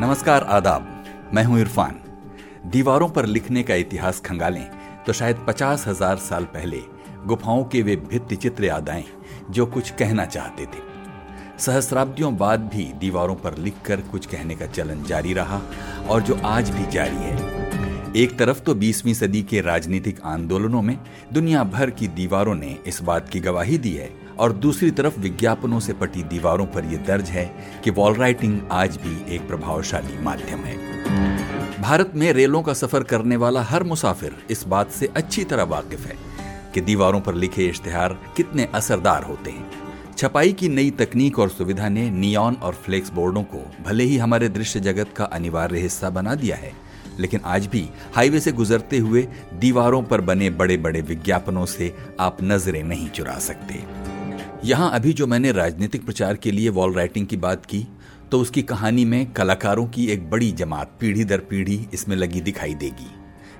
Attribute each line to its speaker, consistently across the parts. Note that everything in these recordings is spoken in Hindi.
Speaker 1: नमस्कार, आदाब। मैं हूँ इरफान। दीवारों पर लिखने का इतिहास खंगालें तो शायद पचास हज़ार साल पहले गुफाओं के वे भित्ति चित्र याद आए, जो कुछ कहना चाहते थे। सहस्राब्दियों बाद भी दीवारों पर लिखकर कुछ कहने का चलन जारी रहा, और जो आज भी जारी है। एक तरफ़ तो 20वीं सदी के राजनीतिक आंदोलनों में दुनिया भर की दीवारों ने इस बात की गवाही दी है और दूसरी तरफ़ विज्ञापनों से पटी दीवारों पर यह दर्ज है कि वॉल राइटिंग आज भी एक प्रभावशाली माध्यम है। भारत में रेलों का सफ़र करने वाला हर मुसाफिर इस बात से अच्छी तरह वाकिफ है कि दीवारों पर लिखे इश्तेहार कितने असरदार होते हैं। छपाई की नई तकनीक और सुविधा ने नियॉन और फ्लेक्स बोर्डों को भले ही हमारे दृश्य जगत का अनिवार्य हिस्सा बना दिया है, लेकिन आज भी हाईवे से गुजरते हुए दीवारों पर बने बड़े बड़े विज्ञापनों से आप नज़रें नहीं चुरा सकते। यहाँ अभी जो मैंने राजनीतिक प्रचार के लिए वॉल राइटिंग की बात की तो उसकी कहानी में कलाकारों की एक बड़ी जमात पीढ़ी दर पीढ़ी इसमें लगी दिखाई देगी,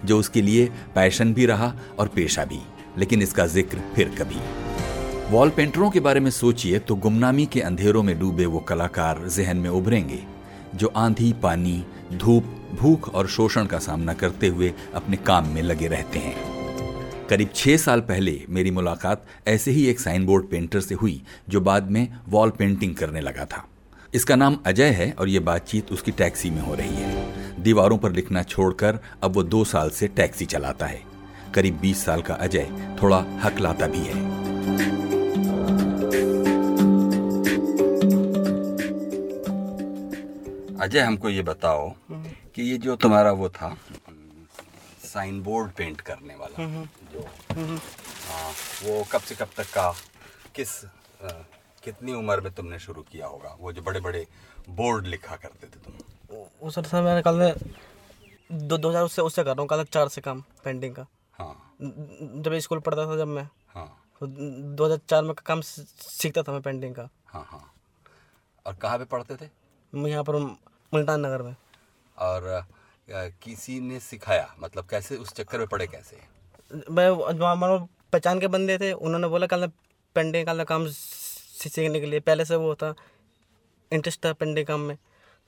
Speaker 1: जो उसके लिए पैशन भी रहा और पेशा भी, लेकिन इसका ज़िक्र फिर कभी। वॉल पेंटरों के बारे में सोचिए तो गुमनामी के अंधेरों में डूबे वो कलाकार जहन में उभरेंगे, जो आंधी, पानी, धूप, भूख और शोषण का सामना करते हुए अपने काम में लगे रहते हैं। करीब छह साल पहले मेरी मुलाकात ऐसे ही एक साइन बोर्ड पेंटर से हुई जो बाद में वॉल पेंटिंग करने लगा था। इसका नाम अजय है और ये बातचीत उसकी टैक्सी में हो रही है। दीवारों पर लिखना छोड़कर अब वो दो साल से टैक्सी चलाता है। करीब बीस साल का अजय थोड़ा हकलाता भी है। अजय हमको ये बताओ कि ये जो तुम्हारा वो था साइन बोर्ड पेंट करने वाला हम्म, हम्म। जो आ, हाँ, वो कब से कब तक का किस आ, कितनी उम्र में तुमने शुरू किया होगा? वो जो बड़े बड़े बोर्ड लिखा करते थे तुम।
Speaker 2: वो सर सर मैंने कल दो दो हज़ार उससे उससे कर रहा हूँ कल चार से काम पेंटिंग का। हाँ। जब स्कूल पढ़ता था जब मैं। हाँ। तो दो हज़ार चार में काम सीखता था मैं पेंटिंग का।
Speaker 1: हाँ हाँ। और कहाँ पे पढ़ते थे?
Speaker 2: यहाँ पर मुल्तान नगर में।
Speaker 1: और किसी ने सिखाया? मतलब कैसे उस चक्कर में पड़े कैसे?
Speaker 2: मैं हमारे पहचान के बंदे थे उन्होंने बोला कल पेंटिंग का काम सीखने के लिए। पहले से वो था इंटरेस्ट था पेंटिंग काम में।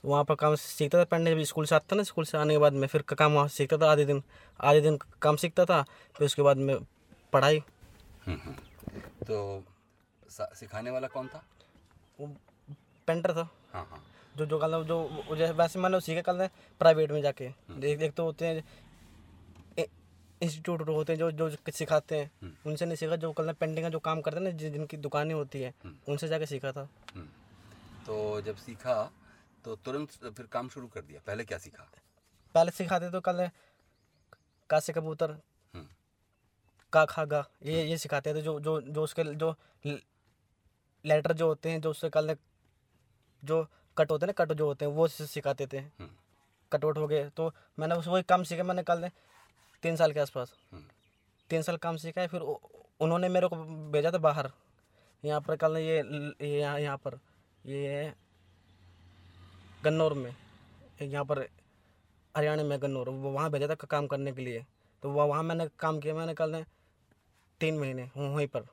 Speaker 2: वहाँ पर काम सीखता था पेंटिंग जब स्कूल से आता था ना स्कूल से आने के बाद मैं फिर काम वहाँ सीखता था आधे दिन। आधे दिन काम सीखता था फिर उसके बाद में पढ़ाई। हम्म,
Speaker 1: हम्म। तो सिखाने वाला कौन था?
Speaker 2: वो पेंटर था। हाँ हाँ। जो जो कल जो जैसे वैसे मान लो सीखे कल प्राइवेट में जाके हम्म। एक एक तो होते हैं इंस्टीट्यूट होते हैं जो जो सिखाते हैं। हम्म। उनसे नहीं सीखा जो कल पेंटिंग का जो काम करते हैं ना जिनकी दुकानें होती है हम्म। उनसे जाके सीखा था।
Speaker 1: तो जब सीखा तो तुरंत फिर काम शुरू कर दिया। पहले क्या सीखा?
Speaker 2: पहले सिखाते तो कल का से कबूतर का खा गा ये ये सिखाते थे। जो जो जो उसके जो लेटर जो होते हैं जो उससे कल जो कट होते हैं ना कट जो होते हैं वो सिखाते थे। कटवट हो गए तो मैंने उस वही काम सीखा मैंने कल तीन साल के आसपास। हम्म। तीन साल काम सीखा है फिर उन्होंने मेरे को भेजा था बाहर। यहाँ पर कल ये यहाँ यहाँ पर ये गन्नौर में यहाँ पर हरियाणा में गन्नौर वो वहाँ भेजा था काम करने के लिए। तो वह वहाँ मैंने काम किया मैंने कल तीन महीने वहीं पर।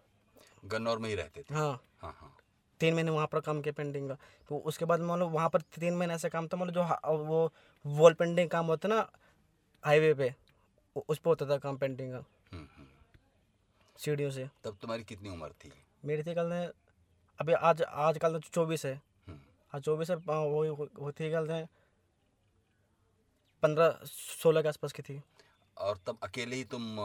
Speaker 1: गन्नौर में ही रहते थे? हाँ। हाँ हाँ।
Speaker 2: तीन महीने वहाँ पर काम किया पेंटिंग का। तो उसके बाद मान लो वहाँ पर तीन महीने ऐसे काम था मतलब जो वो वॉल पेंटिंग काम होता ना हाईवे पे उस पर होता था काम पेंटिंग का। हम्म, हम्म। सीढ़ियों से।
Speaker 1: तब तुम्हारी कितनी उम्र थी?
Speaker 2: मेरी थी कल ने अभी आज आज कल तो चौबीस है। हम्म। हाँ चौबीस है वो होती कल पंद्रह सोलह के आसपास की थी।
Speaker 1: और तब अकेले ही तुम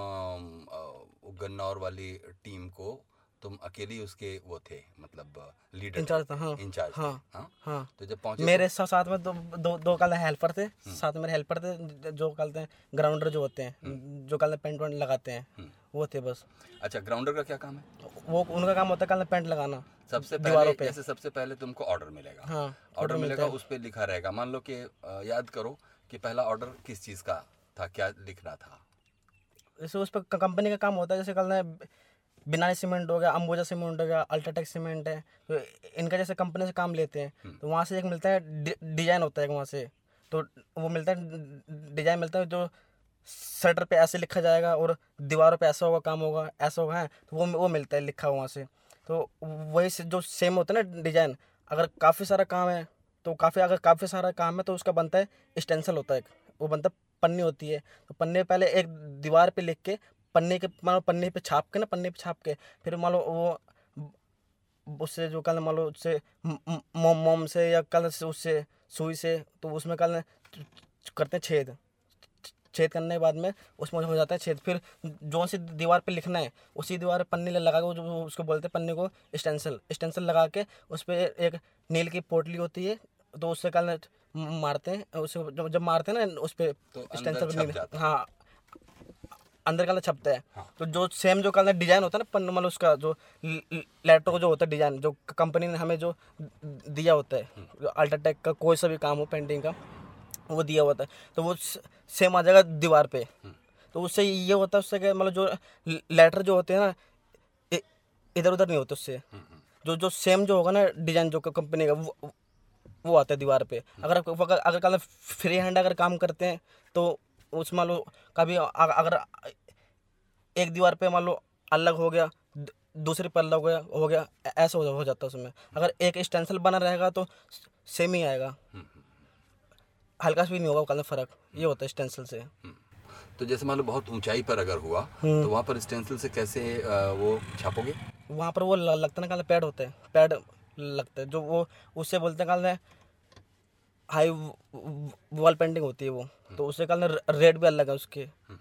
Speaker 1: गन्नौर वाली टीम को तुम अकेले उसके वो थे मतलब लीडर
Speaker 2: इंचार्ज था हाँ
Speaker 1: इंचार्ज हाँ
Speaker 2: हाँ? हाँ। तो जब पहुँचे मेरे तो... साथ में दो दो दो कल हेल्पर थे हम्म। साथ में हेल्पर थे जो कहते हैं ग्राउंडर जो होते हैं हम्म। जो कल पेंट वेंट लगाते हैं हम्म। वो थे बस।
Speaker 1: अच्छा ग्राउंडर का क्या काम है?
Speaker 2: वो उनका काम होता है कल पेंट लगाना
Speaker 1: सबसे पहले पे। जैसे सबसे पहले तुमको ऑर्डर मिलेगा। हाँ ऑर्डर मिलेगा उस पर लिखा रहेगा। मान लो कि याद करो कि पहला ऑर्डर किस चीज़ का था क्या लिखना था?
Speaker 2: जैसे उस पर कंपनी का काम होता है जैसे कल बिनाई सीमेंट हो गया अंबुजा सीमेंट हो गया अल्ट्राटेक सीमेंट है तो इनका जैसे कंपनी से काम लेते हैं हम्म। तो वहाँ से एक मिलता है डिज़ाइन होता है वहाँ से तो वो मिलता है डिज़ाइन मिलता है जो शटर पे ऐसे लिखा जाएगा और दीवारों पे ऐसा होगा काम होगा ऐसा होगा है तो वो वो मिलता है लिखा वहाँ से तो वही से जो सेम होता है ना डिज़ाइन अगर काफ़ी सारा काम है तो काफ़ी अगर काफ़ी सारा काम है तो उसका बनता है स्टेंसल होता है वो बनता है पन्नी होती है तो पन्ने पहले एक दीवार पे लिख के पन्ने के मान लो पन्ने पे छाप के ना पन्ने पे छाप के फिर मान लो वो उससे जो कल मान लो उससे मोम मोम से या कल से उससे सुई से तो उसमें कल करते हैं छेद। छेद करने के बाद में उसमें हो जाता है छेद। फिर जो सी दीवार पे लिखना है उसी दीवार पर पन्नी लगा के जो उसको बोलते हैं पन्ने को स्टेंसिल स्टेंसिल लगा के उस पर एक नील की पोटली होती है तो उससे कल मारते हैं उसे जब जब मारते हैं ना उस पर
Speaker 3: तो
Speaker 2: स्टेंसिल हाँ अंदर कलर छपता है। हाँ। तो जो सेम जो कलर डिज़ाइन होता है ना पन्नू मतलब उसका जो लेटर को जो होता है डिज़ाइन जो कंपनी ने हमें जो दिया होता है जो अल्ट्राटेक का कोई सा भी काम हो पेंटिंग का वो दिया होता है तो वो सेम आ जाएगा दीवार पे। तो उससे ये होता है उससे क्या मतलब जो लेटर जो होते हैं ना इधर उधर नहीं होते उससे। जो जो सेम जो होगा ना डिज़ाइन जो कंपनी का वो वो आता है दीवार पे। अगर अगर अगर कल फ्री हैंड अगर काम करते हैं तो उस मान लो कभी अगर एक दीवार पे मान लो अलग हो गया दूसरे पर अलग हो गया हो गया ऐसा हो जाता है उसमें। अगर एक स्टेंसिल बना रहेगा तो सेम ही आएगा। हल्का भी नहीं होगा कलर फ़र्क। ये होता है स्टेंसिल से।
Speaker 3: तो जैसे मान लो बहुत ऊंचाई पर अगर हुआ हम्म। तो वहाँ पर स्टेंसिल से कैसे वो छापोगे?
Speaker 2: वहाँ पर वो लगता ना कल पैड होते हैं। पैड लगता है जो वो उससे बोलते हैं कल हाई वॉल पेंटिंग होती है वो। तो उससे कल रेट भी अलग है उसके। हम्म।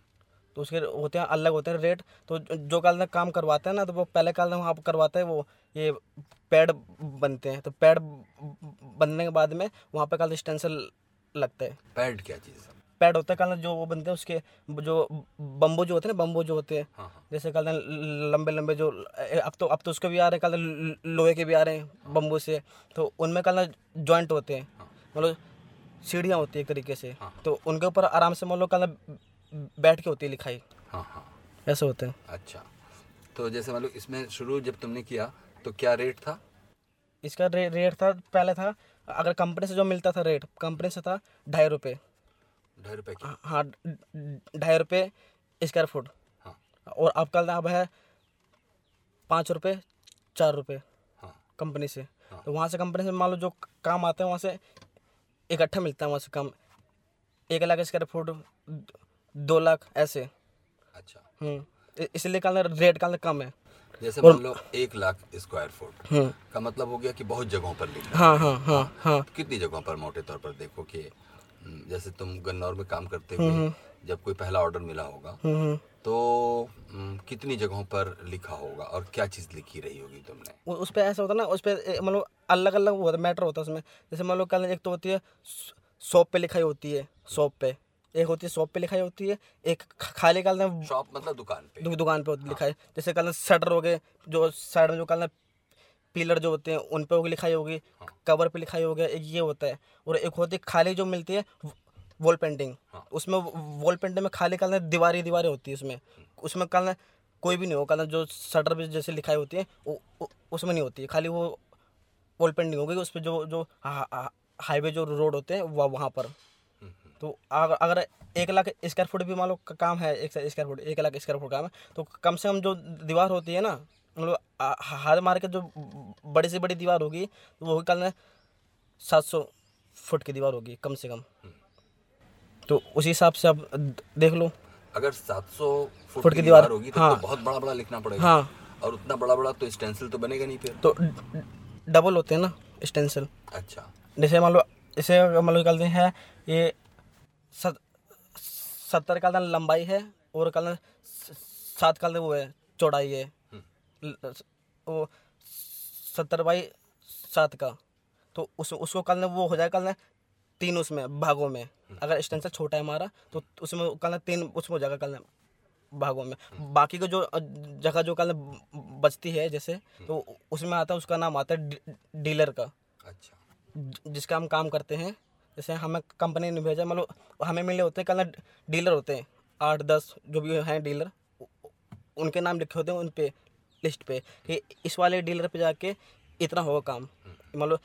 Speaker 2: तो उसके होते हैं अलग होते हैं रेट तो जो कल काम करवाते हैं ना तो वो पहले कल वहाँ पर करवाते हैं वो ये पैड बनते हैं। तो पैड बनने के बाद में वहाँ पे कल स्टेंसिल लगता है।
Speaker 3: पैड क्या चीज़ है?
Speaker 2: पैड होता है कल जो वो बनते हैं उसके जो बम्बू जो होते हैं ना बम्बू जो होते हैं हाँ, हाँ। जैसे कल लंबे लंबे जो अब तो अब तो उसके भी आ रहे हैं कल लोहे के भी आ रहे हैं बम्बू से। तो उनमें कल जॉइंट होते हैं। हाँ। मतलब सीढ़ियाँ होती है एक तरीके से तो उनके ऊपर आराम से लो कल बैठ के होती है लिखाई। हाँ हाँ। ऐसे होते हैं।
Speaker 3: अच्छा। तो जैसे मान लो इसमें शुरू जब तुमने किया तो क्या रेट था?
Speaker 2: इसका रे, रेट था पहले था अगर कंपनी से जो मिलता था रेट कंपनी से था ढाई रुपये
Speaker 3: ढाई रुपये
Speaker 2: हाँ ढाई रुपये स्क्वायर फुट हाँ। और अब कल अब है पाँच रुपये चार रुपये हाँ। कंपनी से। हाँ। तो वहाँ से कंपनी से मान लो जो काम आते हैं वहाँ से इकट्ठा मिलता है वहाँ से कम। एक लाख स्क्वायर फुट दो लाख ऐसे। अच्छा। हम्म इसलिए कल रेट कल कम है।
Speaker 3: जैसे मान लो एक लाख स्क्वायर फुट हम्म। का मतलब हो गया कि बहुत जगहों पर लिखा
Speaker 2: हाँ हाँ हाँ हाँ।
Speaker 3: कितनी जगहों पर मोटे तौर पर देखो कि जैसे तुम गन्नौर में काम करते हुए हम्म, जब कोई पहला ऑर्डर मिला होगा तो कितनी जगहों पर लिखा होगा और क्या चीज़ लिखी रही होगी तुमने?
Speaker 2: उस पर ऐसा होता ना उस पर मतलब अलग अलग होता मैटर होता है उसमें। जैसे मान लो कल एक तो होती है शॉप पे लिखाई होती है शॉप पे। एक होती है शॉप पे लिखाई होती है एक खाली कल
Speaker 3: शॉप मतलब दुकान पे?
Speaker 2: दु, दुकान पे हाँ। लिखा है जैसे कल शटर हो गए जो साइड में जो कल पिलर जो होते हैं उन पे होगी लिखाई होगी हाँ। कवर पे लिखाई हो गया एक ये होता है। और एक होती है खाली जो मिलती है वॉल पेंटिंग। हाँ। उसमें वॉल पेंटिंग में खाली कल दीवारी दीवारें होती है उसमें। उसमें कल कोई भी नहीं हो कल जो शटर पे जैसे लिखाई होती है उसमें नहीं होती है। खाली वो वॉल पेंटिंग होगी उस पर जो जो हाईवे जो रोड होते हैं वह वहाँ पर। तो अगर अगर एक लाख स्क्वायर फुट भी मान लो काम है एक स्क्वायर फुट एक लाख स्क्वायर फुट काम है तो कम से कम जो दीवार होती है ना मतलब हाथ मार के जो बड़ी से बड़ी दीवार होगी तो वो कल सात सौ फुट की दीवार होगी कम से कम। तो उसी हिसाब से आप देख लो।
Speaker 3: अगर 700 फुट, फुट की दीवार होगी तो, हाँ, तो बहुत बड़ा बड़ा लिखना पड़ेगा। हाँ। और उतना बड़ा बड़ा तो स्टेंसिल तो बनेगा नहीं फिर।
Speaker 2: तो डबल होते हैं ना स्टेंसिल
Speaker 3: अच्छा।
Speaker 2: जैसे मान लो इसे मान लो निकालते हैं ये सत्तर का लंबाई है और कल सात का वो है चौड़ाई है। हम्म। वो सत्तर बाई सात का। तो उस उसको कल वो हो जाए कल तीन उसमें भागों में। अगर स्टेंसर छोटा है हमारा तो उसमें कल तीन उसमें हो जाएगा कल भागों में। बाकी का जो जगह जो कल बचती है जैसे तो उसमें आता है उसका नाम आता है डीलर का। अच्छा। जिसका हम काम करते हैं जैसे हमें कंपनी ने भेजा मतलब हमें मिले होते हैं कल डीलर होते हैं। आठ दस जो भी हैं डीलर उनके नाम लिखे होते हैं उन पे लिस्ट पे कि इस वाले डीलर पे जाके इतना होगा काम। मतलब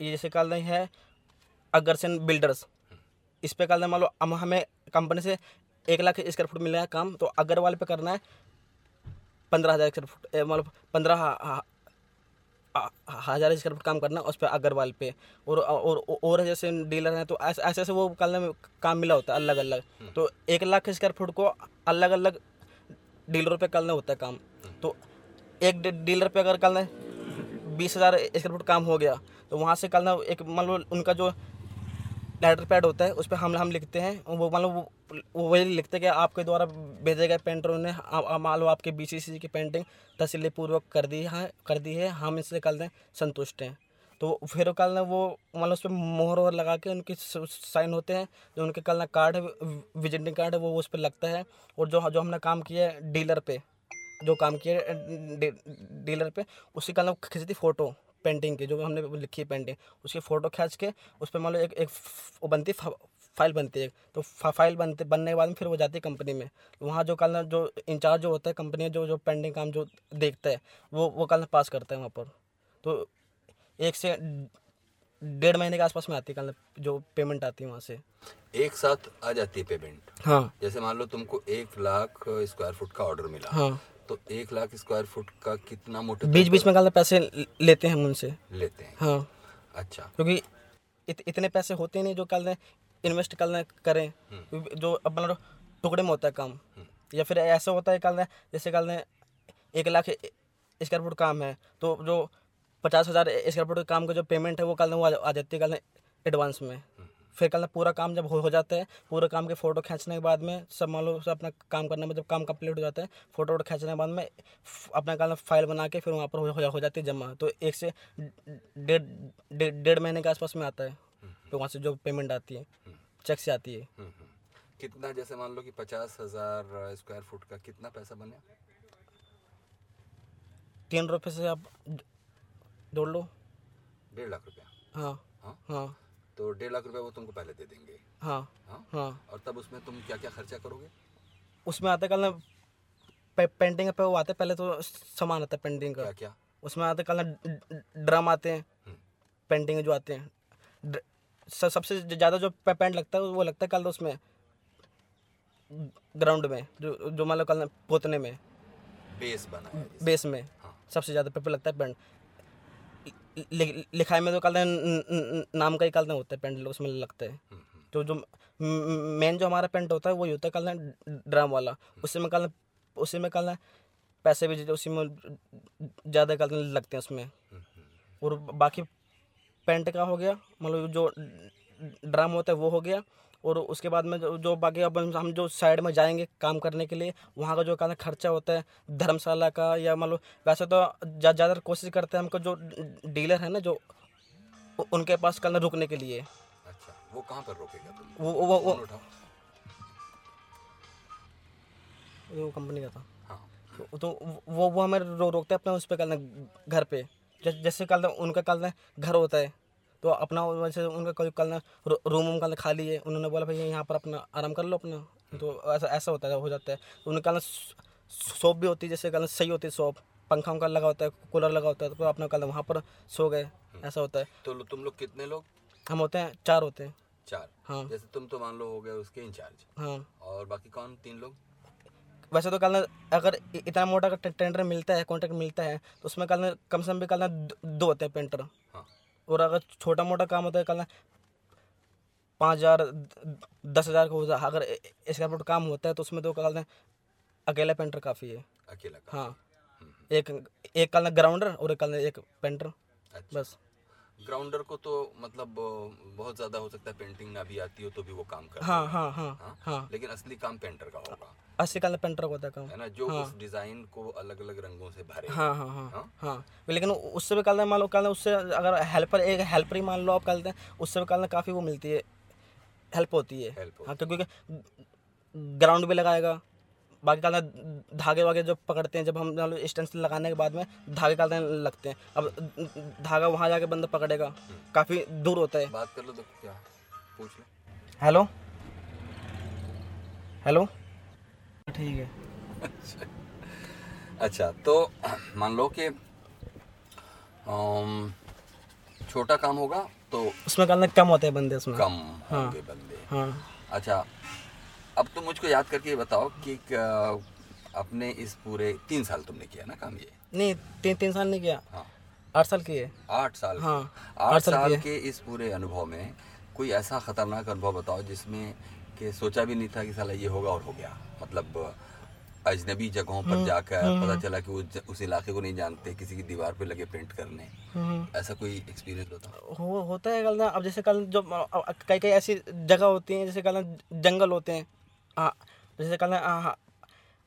Speaker 2: ये जैसे कल नहीं है अगरसन बिल्डर्स इस पे कल मान लो, हम, हमें कंपनी से एक लाख स्क्वायर फुट मिल रहा है काम तो अग्रवाल पे करना है, पंद्रह हज़ार स्क्वायर फुट मतलब पंद्रह हज़ार स्क्वायर फुट काम करना उस पर अग्रवाल पे। और और और जैसे डीलर हैं तो ऐसे ऐसे ऐसे वो कल में काम मिला होता है अलग अलग तो एक लाख स्क्वायर फुट को अलग अलग डीलरों पे कल होता है काम। तो एक डीलर पे अगर कल बीस हज़ार स्क्वायर फुट काम हो गया तो वहाँ से कल ना एक मान लो उनका जो लेटर पैड होता है, उस पर हम हम लिखते हैं वो मान लो वो वही लिखते हैं कि आपके द्वारा भेजे गए पेंटरों ने मान लो आपके बी सी की पेंटिंग तसली पूर्वक कर दी है, कर दी है, हम इससे कल दें संतुष्ट हैं। तो फिर कल ना वो मान लो उस पर मोहर वोहर लगा के उनके साइन होते हैं, जो उनके कल ना कार्ड है विजिटिंग कार्ड है, वो उस पर लगता है, और जो जो हमने काम किया है डीलर पे। जो काम किया डी- डीलर पे उसकी कल खींची थी फ़ोटो पेंटिंग की जो हमने लिखी है पेंटिंग उसकी फ़ोटो खींच के उस पर मान लो एक एक वो बनती फ़ाइल बनती है तो फ़ाइल बनते बनने के बाद में फिर वो जाती है कंपनी में वहाँ जो कल ना जो इंचार्ज जो होता है कंपनी जो जो पेंडिंग काम जो देखता है वो वो कल पास करता है वहाँ पर तो एक से डेढ़ महीने के आसपास में आती है कल जो पेमेंट आती है वहाँ से।
Speaker 3: एक साथ आ जाती है पेमेंट
Speaker 2: हाँ।
Speaker 3: जैसे मान लो तुमको एक लाख स्क्वायर फुट का ऑर्डर मिला।
Speaker 2: हाँ।
Speaker 3: तो एक लाख स्क्वायर फुट का कितना मोटे
Speaker 2: बीच बीच में पैसे लेते हैं हम उनसे।
Speaker 3: लेते हैं।
Speaker 2: हाँ।
Speaker 3: अच्छा।
Speaker 2: क्योंकि इत, इतने पैसे होते नहीं जो कल इन्वेस्ट कल करें जो अब मान टुकड़े में होता है काम। या फिर ऐसा होता है कल जैसे कल एक लाख स्क्वायर फुट काम है। तो जो पचास हज़ार स्क्वायर फुट काम का जो पेमेंट है वो कल वो आ आ जाती है कल एडवांस में। फिर कल पूरा काम जब हो, हो जाता है पूरे काम के फ़ोटो खींचने के बाद में सब मान लो सब अपना काम करने में जब काम कंप्लीट हो जाता है फ़ोटो वोटो खींचने के बाद में अपना कल फ़ाइल बना के फिर वहाँ पर हो, हो, जाती है जमा। तो एक से डेढ़ डेढ़ महीने के आसपास में आता है तो वहाँ से जो पेमेंट आती है चेक से आती है।
Speaker 3: हम्म, हम्म। कितना जैसे मान लो कि पचास हज़ार स्क्वायर फुट का कितना पैसा बने?
Speaker 2: तीन रुपये से आप जोड़ लो।
Speaker 3: डेढ़ लाख रुपया।
Speaker 2: हाँ
Speaker 3: हाँ?
Speaker 2: हाँ।
Speaker 3: तो डेढ़ लाख रुपया वो तुमको पहले दे देंगे।
Speaker 2: हाँ
Speaker 3: हाँ?
Speaker 2: हाँ।
Speaker 3: और तब उसमें तुम क्या क्या खर्चा करोगे?
Speaker 2: उसमें आता कल ना पे, पेंटिंग पे वो आता पहले तो सामान आता है पेंटिंग का।
Speaker 3: क्या क्या
Speaker 2: उसमें आते कल ना ड्रम आते हैं
Speaker 3: हम्म।
Speaker 2: पेंटिंग जो आते हैं। सबसे ज़्यादा जो पेंट लगता है वो लगता है कल उसमें ग्राउंड में जो जो मान लो कल पोतने में।
Speaker 3: बेस बना
Speaker 2: बेस में।
Speaker 3: हाँ।
Speaker 2: सबसे ज़्यादा पेपर लगता है पेंट। लि- लिखाई में तो कल नाम का ही कल होता है पेंट उसमें लगता है।
Speaker 3: हम्म, हम्म,
Speaker 2: तो जो मेन जो हमारा पेंट होता है वही होता है कल ड्राम वाला। उसी में कल उसी में कल पैसे भी उसी में ज़्यादा कल लगते हैं उसमें।
Speaker 3: हम्म, हम्म।
Speaker 2: और बाकी पेंट का हो गया मतलब जो ड्राम होता है वो हो गया। और उसके बाद में जो जो बाकी अब हम जो साइड में जाएँगे काम करने के लिए वहाँ का जो का खर्चा होता है धर्मशाला का या मान लो वैसे तो ज़्यादा ज़्यादा कोशिश करते हैं हमको जो डीलर है ना जो उनके पास कल रुकने के लिए।
Speaker 3: अच्छा वो कहाँ पर रोकेगा तुम?
Speaker 2: वो वो वो, वो, कंपनी का था।
Speaker 3: हाँ।
Speaker 2: तो, वो वो हमें रो, रोकते हैं अपने उस पर कल घर पे। जैसे कल उनका कल घर होता है तो अपना वैसे उनका कोई कल रूम वूम कल खाली है। उन्होंने बोला भाई यहाँ पर अपना आराम कर लो अपना। तो ऐसा ऐसा होता है हो जाता है। तो उनका कल शॉप भी होती है जैसे कल सही होती है शॉप पंखा उनका लगा होता है कूलर लगा होता है तो अपना कल वहाँ पर सो गए। ऐसा होता है।
Speaker 3: तो तुम लोग कितने लोग?
Speaker 2: हम होते हैं चार होते हैं।
Speaker 3: चार?
Speaker 2: हाँ।
Speaker 3: जैसे तुम तो मान लो हो गए उसके इंचार्ज।
Speaker 2: हाँ।
Speaker 3: और बाकी कौन तीन लोग?
Speaker 2: वैसे तो कल अगर इतना मोटा का टेंडर मिलता है कॉन्ट्रैक्ट मिलता है तो उसमें कल कम से कम भी कल दो होते हैं पेंटर। और अगर छोटा मोटा काम होता है कल पाँच हज़ार दस हज़ार का होता है। अगर स्क्वायर फुट काम होता है तो उसमें तो कल अकेला पेंटर काफ़ी है।
Speaker 3: अकेला
Speaker 2: हाँ। एक एक कल ग्राउंडर और एक कल एक पेंटर।
Speaker 3: अच्छा।
Speaker 2: बस।
Speaker 3: ग्राउंडर को तो मतलब बहुत ज़्यादा हो सकता है पेंटिंग ना भी आती हो तो भी वो काम कर
Speaker 2: हाँ हाँ हाँ
Speaker 3: हाँ?
Speaker 2: हाँ।
Speaker 3: लेकिन असली काम पेंटर का होगा।
Speaker 2: अस्सी पेंटर का होता है। काम
Speaker 3: है ना जो उस डिज़ाइन को अलग अलग रंगों से भरे।
Speaker 2: हाँ हाँ हाँ
Speaker 3: हाँ?
Speaker 2: हाँ। लेकिन उससे भी कल मान लो कल उससे अगर हेल्पर एक हेल्पर ही मान लो आप कल उससे भी कल काफ़ी वो मिलती है। हेल्प होती है।
Speaker 3: हाँ
Speaker 2: क्योंकि ग्राउंड भी लगाएगा। बाकी काल धागे वागे जो पकड़ते हैं जब हम मान लो स्टेंसिल लगाने के बाद में धागे काल लगते हैं। अब धागा वहाँ जाके बंदा पकड़ेगा। काफ़ी दूर होता है।
Speaker 3: बात कर लो तो क्या पूछ लो।
Speaker 2: हेलो हेलो ठीक है।
Speaker 3: अच्छा। तो मान लो कि छोटा काम होगा तो
Speaker 2: उसमें कल कम होते हैं बंदे उसमें।
Speaker 3: कम होंगे बंदे।
Speaker 2: हाँ।
Speaker 3: अच्छा अब तुम मुझको याद करके ये बताओ कि अपने इस पूरे तीन साल तुमने किया ना काम ये?
Speaker 2: नहीं तीन तीन साल नहीं किया।
Speaker 3: हाँ।
Speaker 2: आठ साल की है
Speaker 3: आठ साल?
Speaker 2: हाँ,
Speaker 3: आठ
Speaker 2: आठ साल
Speaker 3: साल
Speaker 2: के
Speaker 3: इस पूरे अनुभव में कोई ऐसा खतरनाक अनुभव बताओ जिसमें कि सोचा भी नहीं था कि साला ये होगा और हो गया। मतलब अजनबी जगहों
Speaker 2: हम्म,
Speaker 3: पर जाकर पता चला कि वो उस इलाके को नहीं जानते किसी की दीवार पे लगे पेंट करने।
Speaker 2: हम्म।
Speaker 3: ऐसा कोई एक्सपीरियंस बताओ
Speaker 2: हो होता है कल ना अब जैसे कल जो कई कई ऐसी जगह होती हैं जैसे कल ना जंगल होते हैं। हाँ जैसे कल ना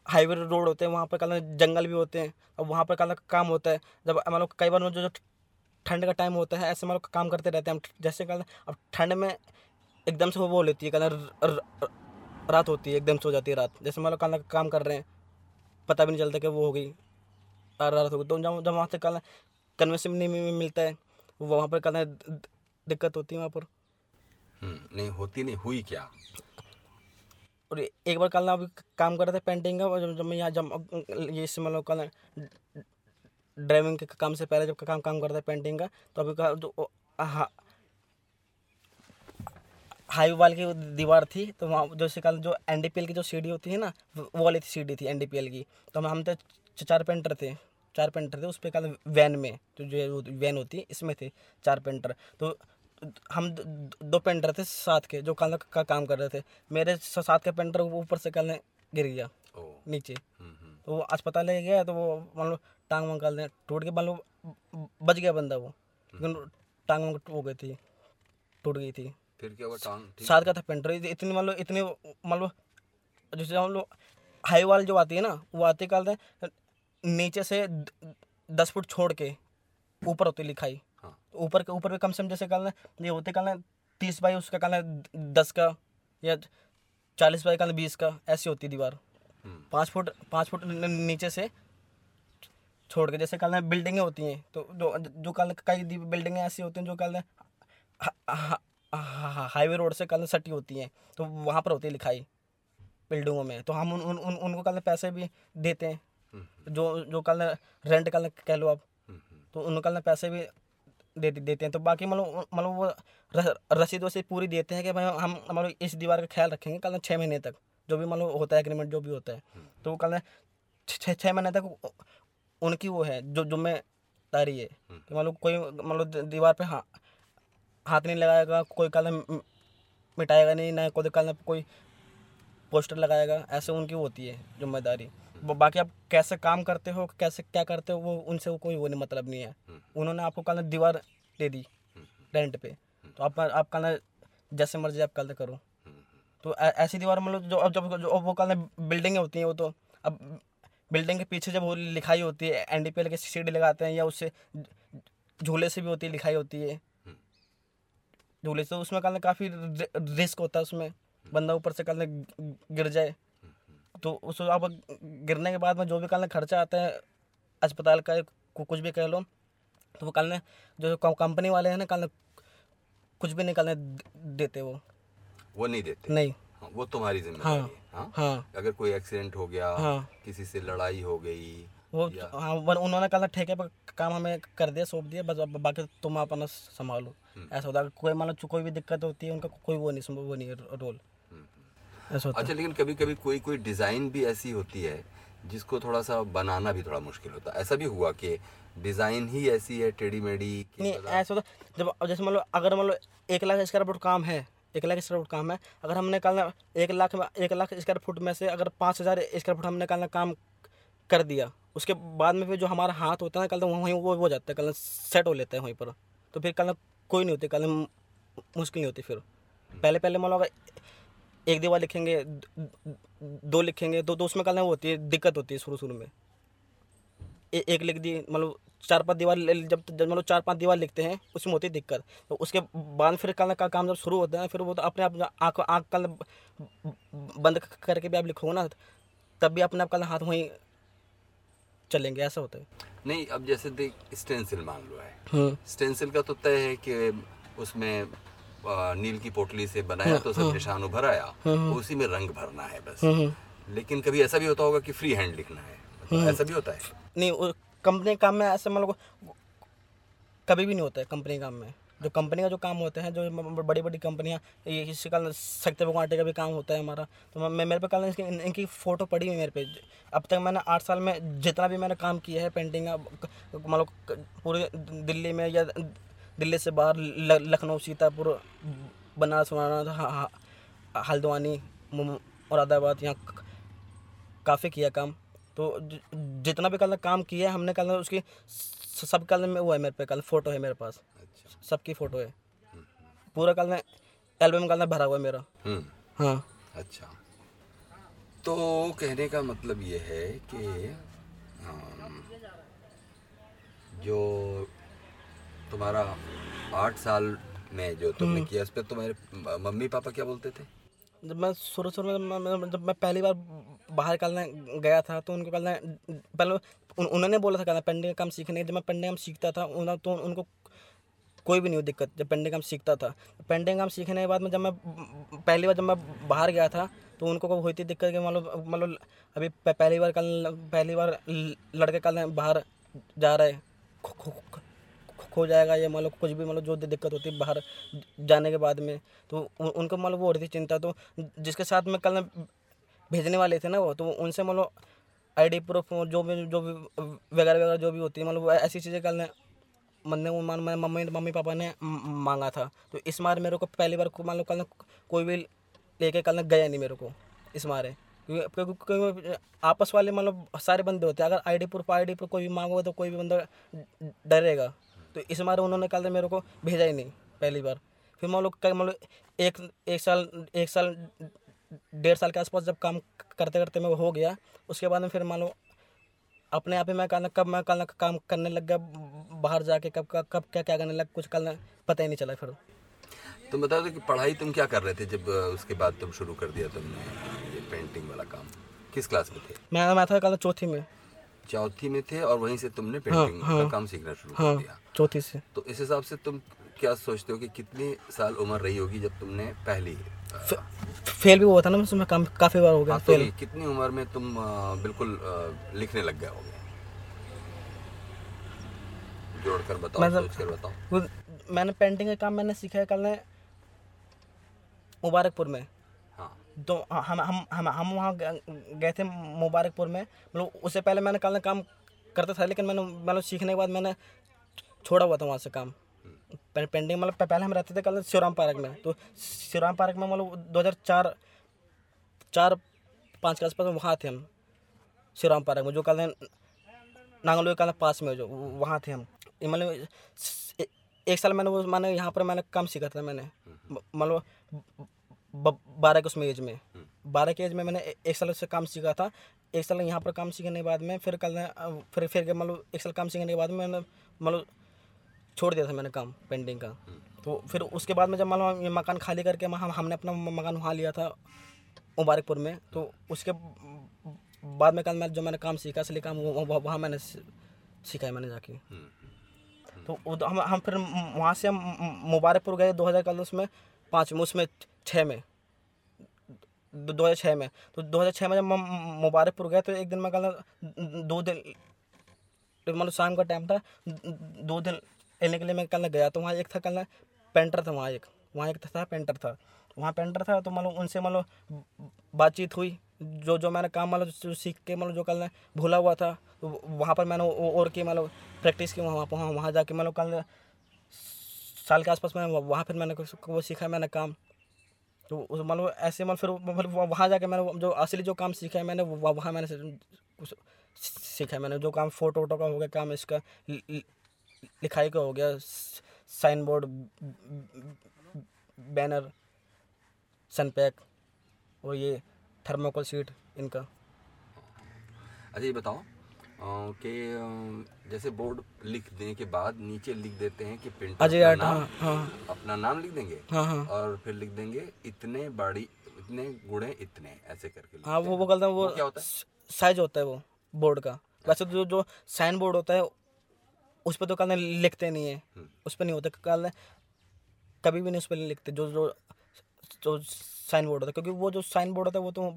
Speaker 2: हाईवे रोड होते हैं वहाँ पर कल ना जंगल भी होते हैं अब वहाँ पर कल ना काम होता है। जब मान लो कई बार जो जो ठंड का टाइम होता है ऐसे मान लो काम करते रहते हैं जैसे कल अब ठंड में एकदम से वो लेती है कल रात होती है एकदम सो जाती है रात। जैसे मान लो कल काम कर रहे हैं पता भी नहीं चलता कि वो हो गई रात हो गई। तो जब जब वहाँ से कल कन्वेंस नहीं मिलता है वहाँ पर कल दिक्कत होती है वहाँ पर।
Speaker 3: हम्म, नहीं होती नहीं हुई क्या?
Speaker 2: और एक बार कल ना अभी काम कर रहे थे पेंटिंग का जब जब मैं यहाँ जब ये इससे मतलब कल ड्राइविंग के काम से पहले जब काम काम करता है पेंटिंग का तो अभी का जो हा- हाईवे वाल की दीवार थी तो वहाँ जैसे कल जो एनडीपीएल की जो सीढ़ी होती है ना वो वाली सीढ़ी थी एनडीपीएल की। तो हम हम तो चार पेंटर थे चार पेंटर थे उस पर कल वैन में तो जो वैन होती है इसमें थे चार पेंटर। तो हम द- पेंटर थे साथ के जो कल का काम कर रहे थे। मेरे साथ के पेंटर ऊपर से कल गिर गया नीचे।
Speaker 3: हम्म, हम्म,
Speaker 2: तो वो अस्पताल ले गया तो वो मान लो टांग वांग कर टूट के मान लो बच गया बंदा वो। लेकिन टांग वांग हो गई थी टूट गई थी।
Speaker 3: फिर क्या हुआ? टांग
Speaker 2: साथ का था पेंटर। इत- इतनी मान लो इतनी मान लो जैसे हम लोग हाई वाल जो आती है ना वो आती कल नीचे से दस फुट छोड़ के ऊपर होती लिखाई।
Speaker 3: हाँ।
Speaker 2: ऊपर के ऊपर कम से कम जैसे कल ये होते कल तीस बाई उसका कल दस का या चालीस बाई कल बीस का ऐसी होती दीवार।
Speaker 3: हम्म,
Speaker 2: पाँच फुट पाँच फुट नीचे से छोड़ के जैसे कल बिल्डिंगें होती हैं तो जो जो कल कई बिल्डिंगें ऐसी होती हैं जो कल हाईवे रोड से कल सटी होती हैं तो वहाँ पर होती है लिखाई बिल्डिंगों में। तो हम उन, उन, उन उनको कल पैसे भी देते हैं
Speaker 3: हम्म,
Speaker 2: जो जो कल रेंट कल कह लो आप।
Speaker 3: हम्म, हम्म,
Speaker 2: तो उनको कल पैसे भी दे देते हैं। तो बाकी मतलब मतलब वो रसीद वसीद पूरी देते हैं कि भाई हम मतलब इस दीवार का ख्याल रखेंगे कल छः महीने तक जो भी मतलब होता है एग्रीमेंट जो भी होता है। तो वो कल छः छः महीने तक उनकी वो है जो ज़िम्मेदारी है कि मतलब कोई मतलब दीवार पे हाँ हाथ नहीं लगाएगा कोई कल मिटाएगा नहीं ना कोई कल कोई पोस्टर लगाएगा ऐसे उनकी होती है ज़िम्मेदारी। बाकी आप कैसे काम करते हो कैसे क्या करते हो वो उनसे वो कोई वो नहीं मतलब नहीं है। उन्होंने आपको कल दीवार दे दी रेंट पे। तो आप आप कल जैसे मर्ज़ी आप कल करो। तो ऐसी दीवार मतलब जो अब जब जो वो कल बिल्डिंगें होती हैं वो तो अब बिल्डिंग के पीछे जब वो लिखाई होती है एन डी पी एल के सीढ़ी लगाते हैं या उससे झूले से भी होती है लिखाई होती है झूले से उसमें कल काफ़ी रिस्क होता है उसमें। बंदा ऊपर से कल गिर जाए। तो उस आप गिरने के बाद में जो भी कल खर्चा आता है अस्पताल का कुछ भी कह लो तो वो कल जो कंपनी वाले हैं ना कल कुछ भी निकालने देते वो।
Speaker 3: वो नहीं देते?
Speaker 2: नहीं।
Speaker 3: हाँ, वो तुम्हारी ज़िम्मेदारी
Speaker 2: हाँ
Speaker 3: है हाँ?
Speaker 2: हाँ।
Speaker 3: अगर कोई एक्सीडेंट हो गया
Speaker 2: हाँ।
Speaker 3: किसी से लड़ाई हो गई
Speaker 2: वो हाँ उन्होंने कल ठेके पर काम हमें कर दिया सौंप दिया बस बाकी तुम अपना संभालो। ऐसा होता है कोई मान लो कोई भी दिक्कत होती है उनका कोई वो नहीं वो नहीं रोल। ऐसा होता है।
Speaker 3: अच्छा लेकिन कभी कभी कोई कोई डिज़ाइन भी ऐसी होती है जिसको थोड़ा सा बनाना भी थोड़ा मुश्किल होता है? ऐसा भी हुआ कि डिज़ाइन ही ऐसी है टेढ़ी मेढ़ी
Speaker 2: नहीं
Speaker 3: मतलब-
Speaker 2: ऐसा होता जब जैसे मान लो अगर मान लो एक लाख स्क्वायर फुट काम है एक लाख स्क्वायर फुट काम है अगर हमने कल एक लाख एक लाख स्क्वायर फुट में से अगर पाँच हज़ार स्क्वायर फुट हमने कल काम कर दिया उसके बाद में फिर जो हमारा हाथ होता है ना कल तो वहीं वो हो जाता है कल सेट हो लेता है वहीं पर। तो फिर कल कोई नहीं होती कल मुश्किल नहीं होती फिर। पहले पहले मान लो अगर एक दीवार लिखेंगे द- द- दो लिखेंगे तो, तो उसमें कल वो होती है दिक्कत होती है शुरू शुरू में। ए, एक लिख दी मतलब चार पाँच दीवार जब जब मतलब चार पाँच दीवार लिखते हैं उसमें होती है दिक्कत। तो उसके बाद फिर कल का काम जब शुरू होता है फिर वो तो अपने आप आँख आँख कल बंद करके भी आप लिखोगे ना तब भी अपने आप कल हाथ वहीं चलेंगे ऐसा होता है।
Speaker 3: नहीं अब जैसे देख स्टेंसिल मान लो है। स्टेंसिल का तो तय है कि उसमें नील की पोटली से बनाया तो सब निशान उभर आया उसी में रंग भरना है बस। लेकिन कभी ऐसा भी होता होगा कि फ्री हैंड लिखना है। मतलब ऐसा भी होता है?
Speaker 2: नहीं कंपनी काम में ऐसे मतलब कभी भी नहीं होता है कंपनी काम में। जो कंपनी का जो काम होते हैं जो बड़ी बड़ी कंपनियाँ ये इससे कल सख्ते आटे का भी काम होता है हमारा। तो मैं मेरे पे कल इसकी इन, इनकी फ़ोटो पड़ी हुई मेरे पे। अब तक मैंने आठ साल में जितना भी मैंने काम किया है पेंटिंग मतलब पूरे दिल्ली में या दिल्ली से बाहर लखनऊ सीतापुर बनारस वाराणसी हल्द्वानी मुरादाबाद यहाँ काफ़ी किया काम। तो जितना भी कल काम किया है हमने कल उसकी सब कल में वो है मेरे पे कल फ़ोटो है मेरे पास। सबकी फ़ोटो है। पूरा कल में एल्बम कल में भरा हुआ है मेरा। हम्म। हाँ।
Speaker 3: अच्छा। तो कहने का मतलब ये है कि जो तुम्हारा आठ साल में जो तुमने हम्म। किया इस पर तुम्हारे मम्मी पापा क्या बोलते थे?
Speaker 2: जब मैं शुरू शुरू में जब मैं पहली बार बाहर करने गया था तो उनको करना पहले उन, उन्होंने बोला था करना पेंटिंग का काम सीखने जब मैं पेंटिंग काम सीखता था उन, तो उनको कोई भी नहीं हुई दिक्कत, जब पेंटिंग काम सीखता था। पेंटिंग काम सीखने के बाद में जब मैं, पहली बार जब मैं बाहर गया था तो उनको को हुई थी दिक्कत कि मतलब मतलब अभी पहली बार कल, पहली बार लड़के कल बाहर जा रहे खो जाएगा या मतलब कुछ भी मतलब जो दिक्कत होती है, बाहर जाने के बाद में तो उनको मतलब वो हो रही थी चिंता तो जिसके साथ में कल भेजने वाले थे ना वो तो उनसे मतलब आईडी प्रूफ जो भी जो भी, वगैरह वगैरह जो भी होती है मतलब ऐसी चीज़ें कल मन, मान मम्मी मम्मी पापा ने मांगा था। तो इस मार मेरे को पहली बार मान लो कल कोई भी लेके कल गया नहीं मेरे को, इस मारे। क्योंकि क्योंकि आपस वाले मतलब सारे बंदे होते हैं। अगर आईडी प्रूफ आईडी प्रूफ कोई भी मांगोगे तो कोई भी बंदा डरेगा। तो इस मारे उन्होंने कल मेरे को भेजा ही नहीं, पहली बार। फिर मान लो मतलब एक एक साल एक साल, डेढ़ साल के आसपास जब काम करते करते मैं हो गया, उसके बाद में फिर मान लो अपने आप ही मैं कहना कब मैं कल काम करने लग गया बाहर जाके कब कब कब क्या क्या करने लग कुछ कल पता ही नहीं चला फिर।
Speaker 3: तुम बता दो कि पढ़ाई तुम क्या कर रहे थे जब उसके बाद तुम शुरू कर दिया तुमने ये पेंटिंग वाला काम? किस क्लास में थे?
Speaker 2: मैं मैं था कल चौथी में।
Speaker 3: चौथी में थे और वहीं से तुमने पेंटिंग हाँ, का हाँ, काम सीखना शुरू हाँ, कर दिया।
Speaker 2: चौथी से।
Speaker 3: तो इस हिसाब से तुम क्या सोचते हो कि कितनी साल उम्र रही होगी जब तुमने पहली
Speaker 2: फेल भी हुआ था ना उसमें काफ़ी बार हो गया
Speaker 3: फेल हाँ, तो कितनी उम्र में तुम बिल्कुल लिखने लग गए होगे? जोड़कर बताओ मतलब सोच कर बताओ।
Speaker 2: मैंने पेंटिंग का काम मैंने सीखा है कल ने मुबारकपुर में। तो हम हम हम हम वहाँ गए थे मुबारकपुर में। मतलब उससे पहले मैंने कल काम करता था लेकिन मैंने मतलब सीखने के बाद मैंने छोड़ा हुआ था वहाँ से काम। पेंटिंग मतलब पहले हम रहते थे कल शिवराम पार्क में। तो शिवराम पार्क में मतलब दो हज़ार चार चार पाँच के आसपास वहाँ थे हम शिवराम पार्क में जो कल नांगलो के पास में जो वहाँ थे हम। मतलब एक साल मैंने वो मैंने यहाँ पर मैंने काम सीखा था मैंने मतलब बारह के उसमें एज में हम्म। बारह के एज में मैंने एक साल से काम सीखा था एक साल यहाँ पर काम सीखने के बाद में फिर कल फिर फिर मतलब एक साल काम सीखने के बाद में मैंने मतलब छोड़ दिया था मैंने काम पेंटिंग का हम्म। तो फिर उसके बाद में जब मान ये मकान खाली करके हम हमने अपना मकान वहाँ लिया था मुबारकपुर में तो हम्म। उसके बाद में कल मैं जो मैंने काम सीखा इसलिए काम वहाँ मैंने सीखा है मैंने जाके तो हम हम फिर वहाँ से हम मुबारकपुर गए दो हज़ार कल उसमें, पाँच में उसमें छः में। दो हज़ार छः में। तो दो हज़ार छः में जब हम मुबारकपुर गए तो एक दिन मैं कल दो दिन मतलब शाम का टाइम था, दो दिन लेने के लिए मैं कल गया तो वहाँ एक था कल पेंटर था वहाँ एक। वहाँ एक था पेंटर था। वहाँ पेंटर था तो मतलब उनसे मतलब बातचीत हुई। जो जो मैंने काम मतलब सीख के मतलब जो कल भूला हुआ था तो वहाँ पर मैंने और की मतलब प्रैक्टिस की, वहाँ वहाँ वहाँ जाके मतलब कल साल के आसपास मैं वहाँ फिर मैंने वो सीखा, मैंने काम। तो उस मतलब ऐसे मतलब फिर मतलब वहाँ जाके मैंने जो असली जो काम सीखा है मैंने वहाँ मैंने सीखा है मैंने। जो काम फ़ोटो वोटो का हो गया, काम इसका लिखाई का हो गया साइन बोर्ड बैनर सनपैक और ये थर्मोकोल सीट इनका।
Speaker 3: अच्छा ये बताओ कि जैसे बोर्ड लिख देने के बाद नीचे लिख देते हैं कि प्रिंटर अजय आर्ट हाँ, हाँ। अपना नाम लिख देंगे हाँ हाँ। और फिर लिख देंगे इतने बड़ी इतने गुड़े इतने ऐसे करके
Speaker 2: हाँ वो वो गलत वो क्या होता है? साइज़ होता है वो बोर्ड का। वैसे जो जो साइन बोर्ड होता है उस पर तो कल लिखते नहीं है। हम्म। उस पर नहीं होता कल कभी भी नहीं उस पर लिखते जो जो जो साइन बोर्ड होता है क्योंकि वो जो साइन बोर्ड होता है वो तो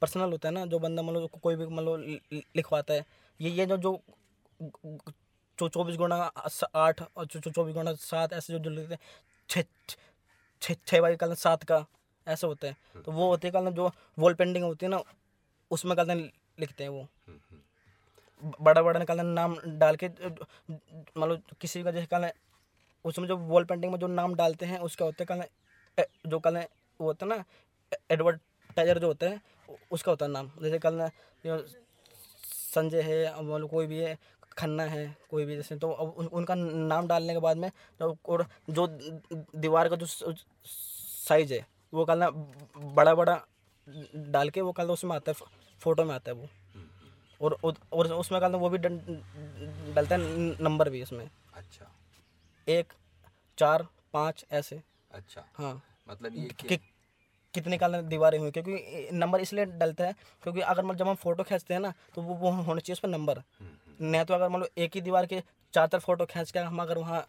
Speaker 2: पर्सनल होता है ना जो बंदा मतलब कोई भी मतलब लिखवाता है। ये ये जो जो चौ चौबीस स- आठ और चौबीस गुना सात ऐसे जो जो लिखते हैं छः छः छः बाई कल सात का ऐसे होते हैं। तो वो होते हैं कल जो वॉल पेंटिंग होती है ना उसमें कल लिखते हैं वो। बड़ा बड़ा निकालना नाम डाल के मतलब किसी का जैसे कल उसमें जो वॉल पेंटिंग में जो नाम डालते हैं उसका होता है कल जो कल वो होता है ना एडवर्टाइजर जो होता है उसका होता है नाम। जैसे कल ना संजय है मतलब कोई भी है खन्ना है कोई भी जैसे तो अब उन, उनका नाम डालने के बाद में तो और जो दीवार का जो साइज़ है वो कल ना बड़ा बड़ा डाल के वो कल उसमें आता है फ़ोटो में आता है वो। और और उसमें कल वो भी डल- डलता है नंबर भी इसमें
Speaker 3: अच्छा।
Speaker 2: एक चार पाँच ऐसे।
Speaker 3: अच्छा।
Speaker 2: हाँ।
Speaker 3: मतलब ये
Speaker 2: कि, कितने काल दीवारें हुई क्योंकि नंबर इसलिए डलता है क्योंकि अगर मतलब जब हम फ़ोटो खींचते हैं ना तो वो वो होना चाहिए उस पर नंबर। नहीं तो अगर मतलब एक ही दीवार के चार चार फ़ोटो खींच के हम अगर वहाँ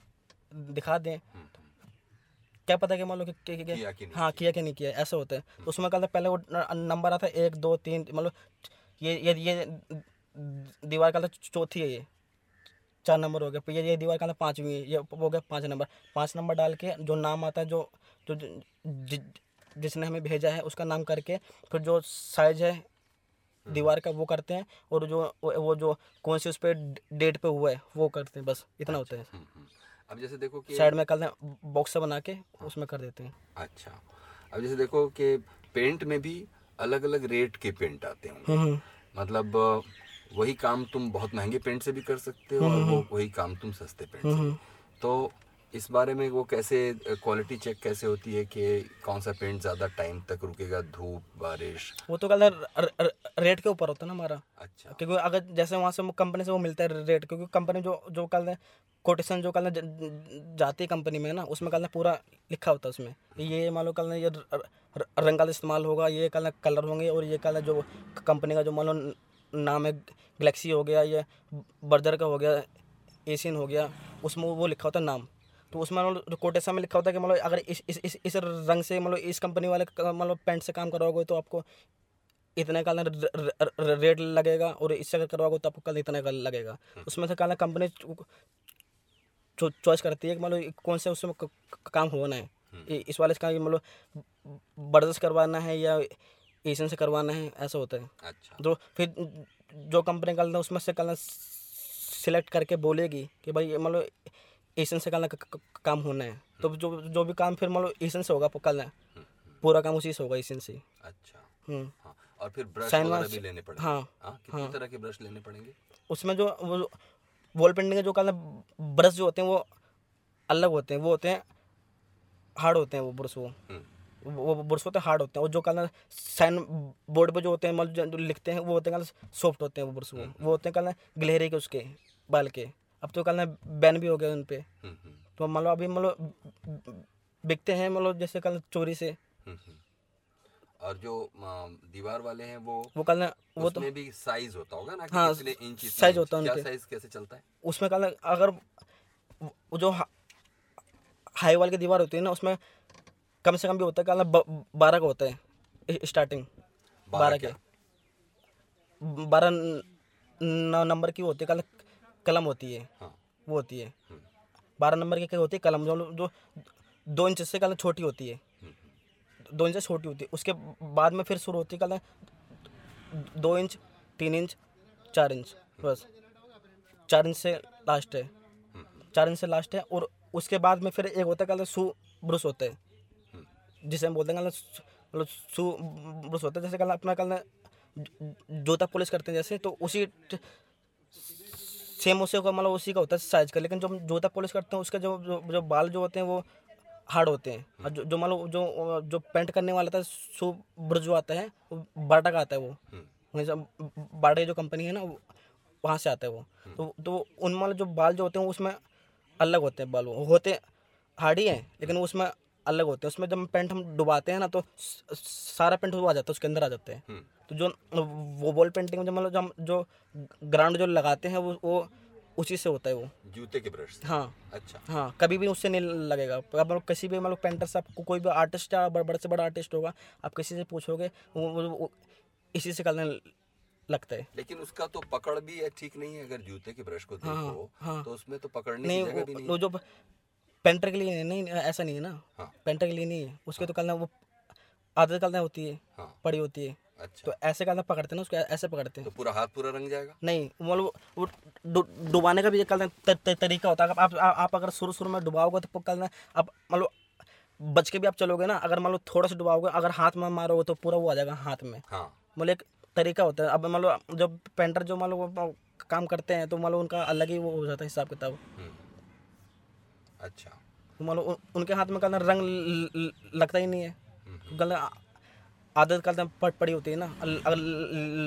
Speaker 2: दिखा दें क्या पता कि मतलब कि, कि, कि,
Speaker 3: किया कि
Speaker 2: हाँ किया। कि नहीं किया ऐसा होता है। तो उसमें कहता पहले वो नंबर आता है एक दो तीन मतलब ये ये ये दीवार का चौथी है ये। चार नंबर हो गया ये ये दीवार का पाँचवीं है ये हो गया पाँच नंबर। पाँच नंबर डाल के जो नाम आता है जो जि- जिसने हमें भेजा है उसका नाम करके फिर जो साइज़ है दीवार का वो करते हैं और जो वो जो कौन सी उस पर डेट पे हुआ है वो करते हैं बस इतना होता है।
Speaker 3: हम्म, हम्म। अब जैसे देखो कि
Speaker 2: साइड में कल बॉक्स बना के उसमें कर देते हैं।
Speaker 3: अच्छा अब जैसे देखो कि पेंट में भी अलग अलग रेट के पेंट आते
Speaker 2: हम्म, हम्म।
Speaker 3: मतलब वही काम तुम बहुत महँगे पेंट से भी कर सकते हो और वो वही काम तुम सस्ते पेंट से। तो इस बारे में वो कैसे क्वालिटी चेक कैसे होती है कि कौन सा पेंट ज़्यादा टाइम तक रुकेगा? धूप बारिश?
Speaker 2: वो तो कल रेट के ऊपर होता है ना हमारा।
Speaker 3: अच्छा।
Speaker 2: क्योंकि अगर जैसे वहाँ से कंपनी से वो मिलता है रेट क्योंकि कंपनी जो जो कल कोटेशन जो कल जाती है कंपनी में ना उसमें कल पूरा लिखा होता है उसमें। ये मान लो कल ये रंग का इस्तेमाल होगा ये कल कलर होंगे और ये कल जो कंपनी का जो मान लो नाम है गलेक्सी हो गया ये बर्जर का हो गया एशियन हो गया उसमें वो लिखा होता है नाम। तो उसमें मतलब कोटेशन में लिखा होता है कि मतलब अगर इस इस इस, इस रंग से मतलब इस कंपनी वाले मतलब पेंट से काम कराओगे तो आपको इतने का रेट लगेगा और इससे अगर करवाओगे तो आपको कल इतने का लगेगा। उसमें से कल कंपनी चॉइस करती है कि मतलब कौन से उसमें क- क- काम होना है। इस वाले से काम मतलब बर्दस करवाना है या एशियन से करवाना है ऐसा होता है।
Speaker 3: अच्छा।
Speaker 2: तो फिर जो कंपनी कल उसमें से कल सिलेक्ट करके बोलेगी कि भाई मतलब एशियन से कल काम होना है। तो जो जो भी काम फिर मतलब एशियन से होगा कल पूरा काम उसी से होगा एशियन से
Speaker 3: अच्छा।
Speaker 2: हम्म।
Speaker 3: हाँ और फिर ब्रश वगैरह भी लेने पड़ेंगे।
Speaker 2: हाँ,
Speaker 3: हाँ कितनी तरह के ब्रश लेने पड़ेंगे?
Speaker 2: उसमें जो वॉल पेंटिंग के जो कल ब्रश जो होते हैं वो अलग होते हैं। वो होते हैं हार्ड होते हैं वो ब्रश वो।
Speaker 3: हम्म,
Speaker 2: वो वो ब्रश होते हैं हार्ड होते हैं। और जो कल साइन बोर्ड पे जो होते हैं मतलब जो- लिखते हैं वो होते हैं कल सॉफ्ट होते हैं वो ब्रश वो। वो होते हैं कल गिलहरी के उसके बाल के। अब तो कल ना बैन भी हो गया उन पे
Speaker 3: हम्म, हम्म,
Speaker 2: तो मतलब अभी मतलब बिकते हैं मतलब जैसे कल चोरी से।
Speaker 3: हम्म। और जो दीवार वाले हैं वो
Speaker 2: वो कल ना वो तो
Speaker 3: भी साइज़ होता होगा ना कि
Speaker 2: हाँ,
Speaker 3: कितने इंच इंच।
Speaker 2: होता है
Speaker 3: क्या
Speaker 2: उनके।
Speaker 3: साइज़ कैसे चलता है?
Speaker 2: उसमें कल अगर वो जो हा- हाई वाल की दीवार होती है ना उसमें कम से कम भी होता है कल बारह का होता है स्टार्टिंग
Speaker 3: बारह
Speaker 2: के। बारह नंबर की होती है कल कलम होती है।
Speaker 3: हाँ।
Speaker 2: वो होती है।
Speaker 3: हम्म,
Speaker 2: बारह नंबर की क्या होती है। कलम जो जो दो इंच से कल छोटी होती है।
Speaker 3: हम्म,
Speaker 2: दो इंच से छोटी होती है। उसके बाद में फिर शुरू होती है कल दो इंच तीन इंच चार इंच। बस। चार इंच से लास्ट है।
Speaker 3: हम्म,
Speaker 2: चार इंच से लास्ट है और उसके बाद में फिर एक होता है कल सू ब्रुश होते है।
Speaker 3: हम्म,
Speaker 2: जिसे हम बोलते हैं कल मतलब सू ब्रुश होता है। जैसे कल अपना कल जूता पॉलिश करते हैं जैसे तो उसी सेम उसे का मतलब उसी का होता है साइज़ का लेकिन जो हम जूता पॉलिश करते हैं उसके जो जो, जो बाल जो होते हैं वो हार्ड होते हैं। और जो जो मान लो जो जो पेंट करने वाला था शू ब्रज जो आता है वो बाटा का आता है वो।
Speaker 3: हम्म,
Speaker 2: से बाटा की जो कंपनी है ना वहाँ से आता है वो। तो तो उन मतलब जो बाल जो होते हैं उसमें अलग होते हैं बाल वो। होते हार्ड ही हैं लेकिन उसमें अलग होते हैं। उसमें जब पेंट हम डुबाते हैं ना तो सारा पेंट वो आ जाता है उसके अंदर आ जाते हैं।
Speaker 3: हम्म,
Speaker 2: तो जो वो वॉल पेंटिंग में जो मतलब जो हम जो ग्राउंड जो लगाते हैं वो वो उसी से होता है वो।
Speaker 3: जूते के ब्रश से?
Speaker 2: हाँ।
Speaker 3: अच्छा।
Speaker 2: हाँ कभी भी उससे नहीं लगेगा। अब मतलब किसी भी मतलब पेंटर से आपको कोई भी आर्टिस्ट या बड़- बड़े से बड़ा आर्टिस्ट होगा आप किसी से पूछोगे वो, वो, वो इसी से करने लगता है।
Speaker 3: लेकिन उसका तो पकड़ भी है ठीक नहीं है। अगर जूते के ब्रश को देखो
Speaker 2: हाँ।
Speaker 3: हाँ, तो उसमें तो पकड़ने
Speaker 2: नहीं
Speaker 3: की जगह भी नहीं
Speaker 2: वो जो पेंटर के लिए नहीं नहीं, ऐसा नहीं है ना।
Speaker 3: हाँ।
Speaker 2: पेंटर के लिए नहीं है। उसके तो कलना वो आदत कलना होती है
Speaker 3: हाँ।
Speaker 2: पड़ी होती है।
Speaker 3: अच्छा।
Speaker 2: तो ऐसे कलना पकड़ते हैं ना उसको ऐसे पकड़ते हैं।
Speaker 3: तो पूरा हाथ पूरा रंग जाएगा?
Speaker 2: नहीं मतलब वो डुबाने का भी एक कल त- तरीका होता है। आप, आप अगर शुरू शुरू में डुबाओगे तो कल आप मतलब बच के भी आप चलोगे ना अगर मान लो थोड़ा सा डुबाओगे अगर हाथ में मारोगे तो पूरा वो आ जाएगा हाथ में।
Speaker 3: हाँ।
Speaker 2: मतलब एक तरीका होता है। अब मान लो जब पेंटर जो मान लो काम करते हैं तो मान लो उनका अलग ही वो हो जाता है हिसाब किताब
Speaker 3: हम्म। अच्छा।
Speaker 2: तो मान लो उनके हाथ में कहना रंग लगता ही नहीं है। गलत आदत कल पट पड़ी होती है ना। अगर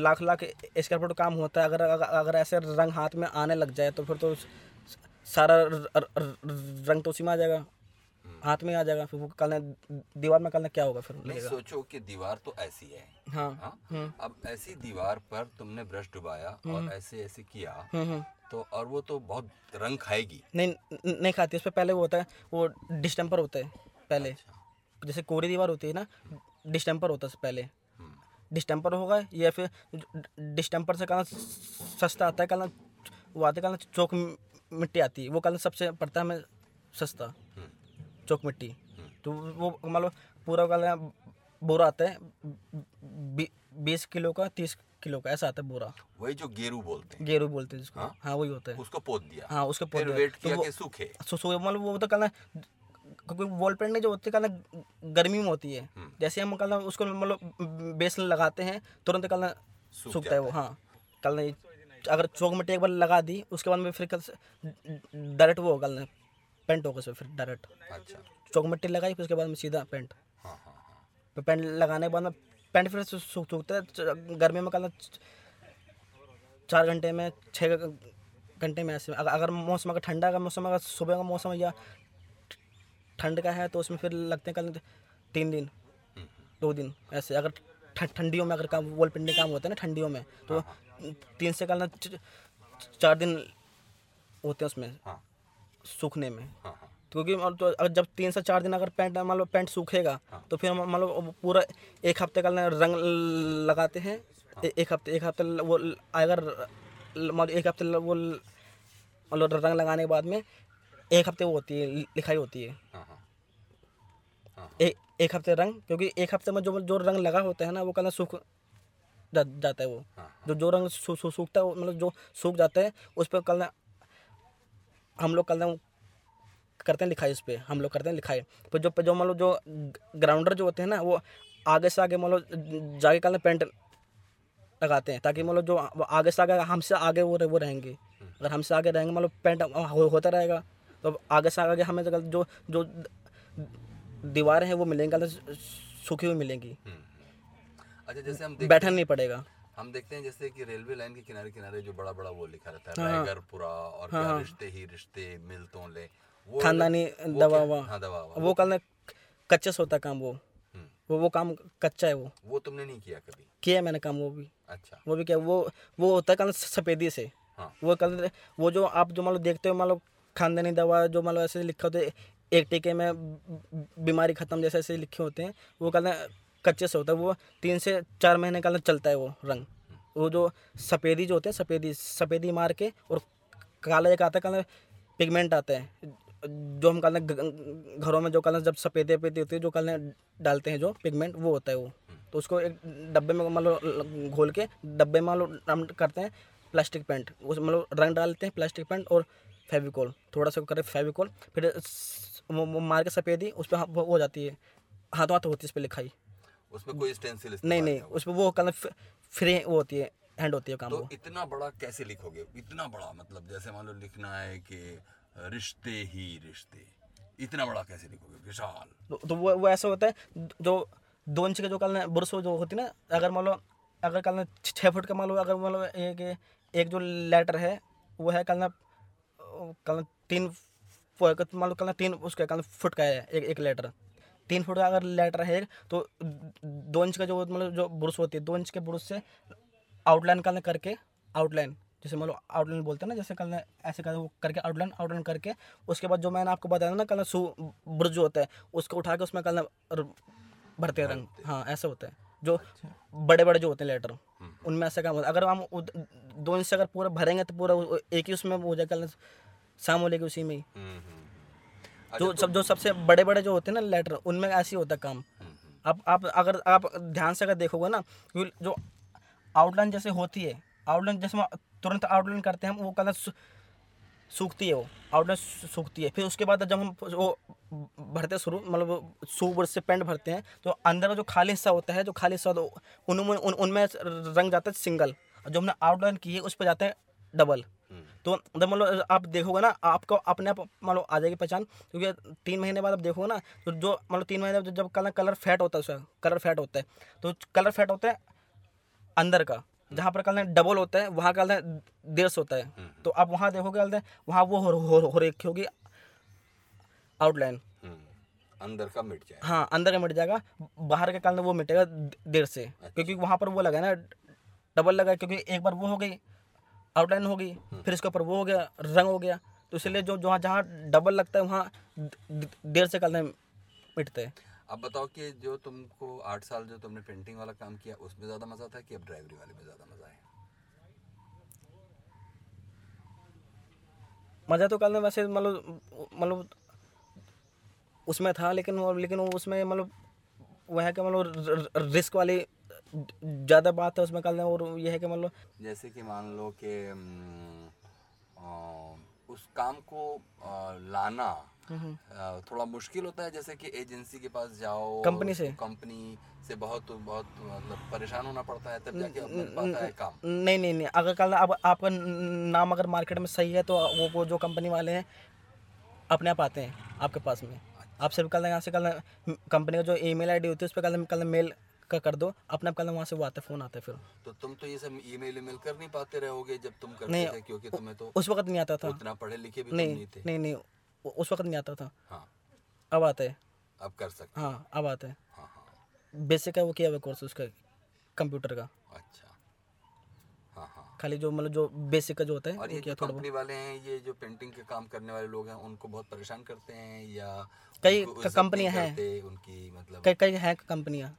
Speaker 2: लाख लाख स्क्वायर फुट काम होता है अगर अगर ऐसे रंग हाथ में आने लग जाए तो फिर तो सारा रंग तो उसी में आ जाएगा। हाथ में आ जाएगा फिर वो कल दीवार में कल क्या होगा फिर
Speaker 3: नहीं सोचो कि दीवार तो ऐसी है।
Speaker 2: हाँ
Speaker 3: हाँ? अब ऐसी दीवार पर तुमने ब्रश डुबाया और ऐसे ऐसे किया
Speaker 2: हम्म हम्म।
Speaker 3: तो और वो तो बहुत रंग खाएगी।
Speaker 2: नहीं नहीं खाती उस पर पहले वो होता है वो डिस्टेम्पर होता है पहले।
Speaker 3: अच्छा।
Speaker 2: जैसे कोरी दीवार होती है ना डिस्टेम्पर होता है पहले।
Speaker 3: हम्म,
Speaker 2: डिस्टेम्पर होगा या फिर डिस्टेम्पर से कहना सस्ता आता है कहना वो आते कहना चौक मिट्टी आती है वो कहना सबसे पड़ता है हमें सस्ता।
Speaker 3: हम्म,
Speaker 2: चौक मिट्टी। तो वो मान लो पूरा कहना बोरा आता है बीस किलो का तीस किलो का ऐसा आता है बोरा।
Speaker 3: वही जो गेरू बोलते हैं।
Speaker 2: गेरू बोलते हैं जिसको।
Speaker 3: हाँ?
Speaker 2: हाँ वही होता है।
Speaker 3: उसको पोत दिया।
Speaker 2: हाँ उसको
Speaker 3: फिर
Speaker 2: पौधे
Speaker 3: वेट
Speaker 2: तो
Speaker 3: किया कि सूखे।
Speaker 2: सो सो मतलब वो तो कहना क्योंकि वॉल पेंट जो होती है कहना गर्मी में होती है।
Speaker 3: हम्म।
Speaker 2: जैसे हम कहना उसको मतलब बेस लगाते हैं तुरंत कहना
Speaker 3: सूख
Speaker 2: सूखता है वो हाँ। कहना ये- अगर चौक मिट्टी एक बार लगा दी उसके बाद में फिर कल डायरेक्ट वो कहना पेंट होगा फिर डायरेक्ट।
Speaker 3: अच्छा।
Speaker 2: चौक मिट्टी लगाई फिर उसके बाद में सीधा पेंट।
Speaker 3: हाँ हाँ हाँ।
Speaker 2: तो पेंट लगाने के बाद में पेंट फिर सूख सूखता है गर्मी में कहना चार घंटे में छः घंटे में ऐसे। अगर मौसम अगर ठंडा का मौसम अगर सुबह का मौसम या ठंड का है तो उसमें फिर लगते हैं कल तीन दिन दो दिन ऐसे। अगर ठंडियों में अगर काम वॉल पेंटिंग काम होता है ना ठंडियों में तो तीन से कल चार दिन होते हैं उसमें।
Speaker 3: हाँ।
Speaker 2: सूखने में।
Speaker 3: हाँ हाँ।
Speaker 2: क्योंकि मान तो अगर जब तीन से चार दिन अगर पेंट मान लो पेंट सूखेगा हाँ। तो फिर हम मान लो पूरा एक हफ़्ते का रंग लगाते हैं। ए- एक हफ़्ते एक हफ़्ते वो अगर लो एक हफ़्ते वो लो रंग लगाने के बाद में एक हफ़्ते वो होती है लिखाई होती है।
Speaker 3: हाँ हाँ। हाँ
Speaker 2: ए, एक हफ़्ते रंग क्योंकि एक हफ़्ते में जो जो रंग लगा होता है ना वो कल सूख जा, जाता है वो।
Speaker 3: हाँ
Speaker 2: जो जो रंग सू, सू, सूखता है मतलब जो सूख जाता है उस पर कल हम लोग कल करते हैं लिखाई उस पर हम लोग करते हैं लिखाई। पर जो जो मान लो जो ग्राउंडर जो होते हैं ना वो आगे से आगे मान लो जाके कल पेंट लगाते हैं ताकि मान लो जो आगे से आगे हमसे आगे वो वो रहेंगे। अगर हमसे आगे रहेंगे मान लो पेंट हो, होता रहेगा तो आगे से आगे हमें जो जो दीवारें हैं वो मिलेंगी सूखी हुई मिलेंगी।
Speaker 3: हम्म, हम्म। अच्छा जैसे हम
Speaker 2: बैठा नहीं पड़ेगा।
Speaker 3: हम देखते हैं जैसे कि रेलवे लाइन के किनारे किनारे जो बड़ा बड़ा वो लिखा रहता है
Speaker 2: हाँ।
Speaker 3: रायगरपुरा और क्या रिश्ते ही रिश्ते मिल तो ले। वो
Speaker 2: खानदानी दवा
Speaker 3: क्या- हाँ। दवा
Speaker 2: वो कल कच्चे से होता काम वो।
Speaker 3: हम्म,
Speaker 2: वो वो काम कच्चा है वो।
Speaker 3: वो तुमने नहीं किया कभी?
Speaker 2: किया मैंने काम वो भी।
Speaker 3: अच्छा।
Speaker 2: वो भी क्या वो वो होता है कल सफ़ेदी से।
Speaker 3: हाँ।
Speaker 2: वो कल वो जो आप जो मान लो देखते हो मान लो खानदानी दवा जो मान लो ऐसे लिखा होता है एक टीके में बीमारी ख़त्म जैसे ऐसे लिखे होते हैं वो कल कच्चे से होता है वो तीन से चार महीने कल चलता है वो रंग। वो जो सफ़ेदी जो होते हैं सफ़ेदी सफ़ेदी मार के और काला एक आता है कल पिगमेंट आता है जो हम कल घरों में जो कल जब सफ़ेदी पेदी होती है जो कल डालते हैं जो पिगमेंट वो होता है वो। तो उसको एक डब्बे में मान लो घोल के डब्बे में मान लो करते हैं प्लास्टिक पेंट उस मतलब रंग डालते हैं प्लास्टिक पेंट और फेविकोल थोड़ा सा करे फेविकोल फिर वो, मार के सफ़ेदी उस पर हो जाती है हाथों हाथ होती है इस पर लिखाई।
Speaker 3: उसमें कोई स्टेंसिल
Speaker 2: नहीं नहीं उस पर वो कल फ्री वो होती है हैंड होती है काम
Speaker 3: तो
Speaker 2: वो।
Speaker 3: इतना बड़ा कैसे लिखोगे? इतना बड़ा मतलब जैसे मान लो लिखना है कि रिश्ते ही रिश्ते इतना बड़ा कैसे लिखोगे? विशाल।
Speaker 2: तो, तो वो वो ऐसा होता है जो दो इंच के जो कल बुरस जो होती है ना अगर मान लो अगर कल छः फुट का मान लो अगर मान लो एक एक जो लेटर है वो है कल कल तीन मान लो कल तीन उसका कल फुट का है एक एक लेटर तीन फुट का अगर लेटर है तो दो इंच का जो मतलब जो बुरस होती है दो इंच के बुरस से आउटलाइन कल करके आउटलाइन जैसे मतलब आउटलाइन बोलते हैं ना जैसे कल ऐसे कर वो करके आउटलाइन आउटलाइन करके उसके बाद जो मैंने आपको बताया ना कल सू ब्रज जो होता है उसको उठा के उसमें कल भरते हैं रंग। हाँ। ऐसे होता है। जो बड़े बड़े जो होते हैं लेटर उनमें ऐसा काम होता है अगर हम दो इंच से अगर पूरा भरेंगे तो पूरा एक ही उसमें हो जाएगा शाम हो लेगी उसी में ही।
Speaker 3: हम्म, हम्म, हम्म।
Speaker 2: जो सब जो सबसे बड़े बड़े जो होते हैं ना लेटर उनमें ऐसे ही होता है काम।
Speaker 3: हम्म, हम्म,
Speaker 2: आप आप अगर आप ध्यान से अगर देखोगे ना जो आउटलाइन जैसे होती है आउटलाइन जैसे हम तुरंत आउटलाइन करते हैं हम वो कलर सूखती है वो आउटलाइन सूखती है। फिर उसके बाद जब हम वो भरते शुरू मतलब सूबर से पेंट भरते हैं तो अंदर का जो खाली हिस्सा होता है जो खाली हिस्सा होता उनमें उन, उनमें रंग जाता है सिंगल और जो हमने आउटलाइन की है उस पर जाते हैं डबल तो जब मतलब आप देखोगे ना आपको अपने आप मतलब आ जाएगी पहचान क्योंकि तीन महीने बाद आप देखोगे ना तो जो मतलब तीन महीने बाद जब कलर कलर फैट होता है उसका कलर फैट होता है तो कलर फैट होता है अंदर का जहाँ पर कलर डबल होता है वहाँ कलर देर से होता है। तो आप वहाँ देखोगे कलर वहाँ वो हो, हो, हो रखी होगी आउटलाइन
Speaker 3: हम्म। अंदर का मिट जाए
Speaker 2: हाँ अंदर का मिट जाएगा बाहर का कलर वो मिटेगा देर से क्योंकि वहाँ पर वो लगा ना डबल लगा क्योंकि एक बार वो हो गई आउटलाइन हो गई फिर इसके ऊपर वो हो गया रंग हो गया। तो इसलिए जो जहाँ जहाँ डबल लगता है वहाँ देर से कलर मिटते हैं।
Speaker 3: अब बताओ कि जो तुमको आठ साल जो तुमने पेंटिंग वाला काम किया उसमें ज़्यादा मज़ा था कि अब ड्राइवरी वाले में ज़्यादा मज़ा है
Speaker 2: मज़ा तो कल में वैसे मतलब मतलब उसमें था लेकिन वो लेकिन वो उसमें मतलब वह है कि मतलब रिस्क वाली ज़्यादा बात है उसमें कल में और ये है कि मतलब
Speaker 3: जैसे कि मान लो कि हम्म, उस काम को अ, लाना अ, थोड़ा मुश्किल होता है जैसे कि एजेंसी के पास जाओ
Speaker 2: कंपनी से?
Speaker 3: कंपनी से बहुत बहुत मतलब परेशान होना पड़ता है तब जाके मिल पाता है काम।
Speaker 2: नहीं नहीं नहीं अगर कल अब आपका नाम अगर मार्केट में सही है तो वो वो जो कंपनी वाले हैं अपने आप आते हैं आपके पास में। आप सिर्फ़ कल यहाँ से कल कंपनी का जो ईमेल आईडी होती है उस पर कल कल मेल का कर दो अपने आप वहाँ से वो आता है फ़ोन आता है फिर।
Speaker 3: तो तुम तो ये सब ईमेल ईमेल कर नहीं पाते रहोगे जब तुम करते
Speaker 2: नहीं,
Speaker 3: थे क्योंकि तुम्हें तो
Speaker 2: उस वक्त नहीं आता था।
Speaker 3: उतना पढ़े लिखे भी
Speaker 2: नहीं
Speaker 3: नहीं थे।
Speaker 2: नहीं नहीं उस वक्त नहीं आता था।
Speaker 3: हाँ।
Speaker 2: अब आता है।
Speaker 3: अब कर सकते
Speaker 2: हाँ अब आता है।
Speaker 3: हाँ हाँ।
Speaker 2: बेसिक है वो किया हुआ कोर्स उसका कंप्यूटर का।
Speaker 3: अच्छा। हाँ हाँ।
Speaker 2: खाली जो मतलब जो बेसिक का जो होता है
Speaker 3: और ये
Speaker 2: किया
Speaker 3: जो
Speaker 2: थोड़ा
Speaker 3: कंपनी वाले हैं ये जो पेंटिंग के काम करने वाले लोग हैं उनको बहुत परेशान करते हैं या
Speaker 2: कई कंपनियाँ हैं।
Speaker 3: उनकी मतलब
Speaker 2: कई कई हैं कंपनियाँ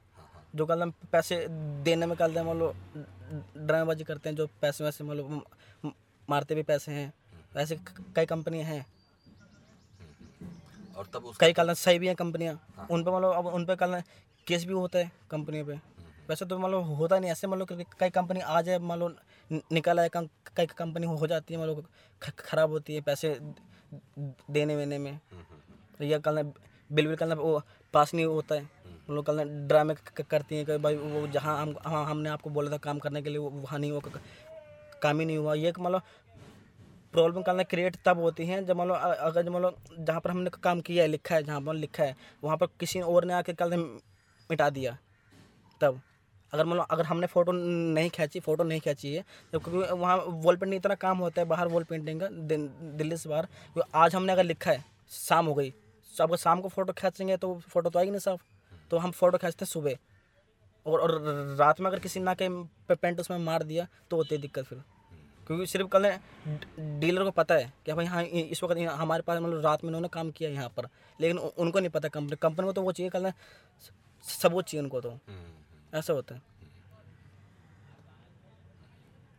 Speaker 2: जो कल पैसे देने में कल मान लो ड्रामेबाजी करते हैं जो पैसे वैसे मान लो मारते भी पैसे हैं। ऐसे कई कंपनियाँ हैं।
Speaker 3: और तब
Speaker 2: कई कल सही भी हैं कंपनियाँ। उन पर मतलब अब उन पर कल केस भी होता है कंपनी पे। वैसे तो मतलब होता नहीं ऐसे मतलब कई कंपनी आ जाए मान लो निकल आए कई कंपनी हो जाती है मतलब खराब होती है पैसे देने वेने में। या कल बिल बिल कल वो पास नहीं होता है। मतलब कल ड्रामे करती हैं कि भाई वो जहाँ हम हाँ हमने आपको बोला था काम करने के लिए, वो वहाँ नहीं हुआ काम ही नहीं हुआ। ये मतलब प्रॉब्लम करना क्रिएट तब होती हैं जब मान लो अगर जब मान लो जहाँ पर हमने काम किया है, लिखा है, जहाँ पर लिखा है, वहाँ पर किसी और ने आके कल मिटा दिया, तब। अगर मान लो, अगर हमने फ़ोटो नहीं खींची फ़ोटो नहीं खींची है तो क्योंकि वहाँ वॉल पेंटिंग इतना काम होता है, बाहर वॉल पेंटिंग का दिल्ली से बाहर आज हमने अगर लिखा है, शाम हो गई तो अगर शाम को फ़ोटो खींचेंगे तो फ़ोटो तो आएगी नहीं साफ़। तो हम फ़ोटो खींचते हैं सुबह। और और रात में अगर किसी ना के पे- पेंट उसमें मार दिया तो होती है दिक्कत फिर। क्योंकि सिर्फ़ कल डीलर को पता है कि भाई हाँ इस वक्त हमारे पास मतलब रात में उन्होंने काम किया यहाँ पर। लेकिन उनको नहीं पता कंपनी कंपनी को तो वो चाहिए कल सब वो चाहिए उनको तो।
Speaker 3: हम्म,
Speaker 2: ऐसा होता है।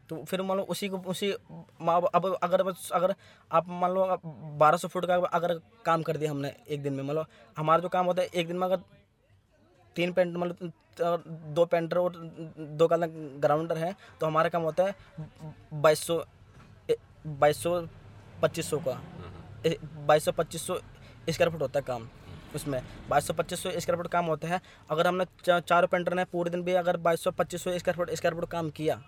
Speaker 2: तो फिर मान लो उसी को उसी अब अगर अगर आप मान लो बारह सौ फुट का अगर काम कर दिया हमने एक दिन में मतलब हमारा जो काम होता है एक दिन में अगर तीन पेंट मतलब दो पेंटर और दो का ग्राउंडर है तो हमारा काम होता है बाईस सौ बाईस सौ पच्चीस सौ का। बाईस सौ पच्चीस सौ स्क्वायर फुट होता है काम उसमें। बाईस सौ पच्चीस सौ स्क्वायर फुट काम होता है। अगर हमने चा- चारों पेंटर ने पूरे दिन भी अगर बाईस सौ पच्चीस सौ स्क्वायर फुट स्क्वायर फुट काम किया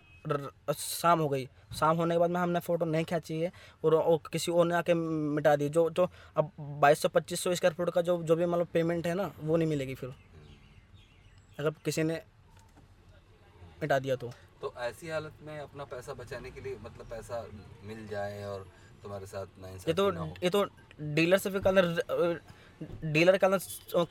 Speaker 2: शाम हो गई। शाम होने के बाद में हमने फ़ोटो नहीं खींची है और, और किसी और ने आके मिटा दी। जो जो अब बाईस सौ पच्चीस सौ स्क्वायर फुट का जो जो भी मतलब पेमेंट है ना वो नहीं मिलेगी फिर। अगर किसी ने मिटा दिया तो।
Speaker 3: तो ऐसी हालत में अपना पैसा बचाने के लिए मतलब पैसा मिल जाए और तुम्हारे साथ ना
Speaker 2: ये तो
Speaker 3: ना
Speaker 2: ये तो डीलर से फिर कल डीलर कल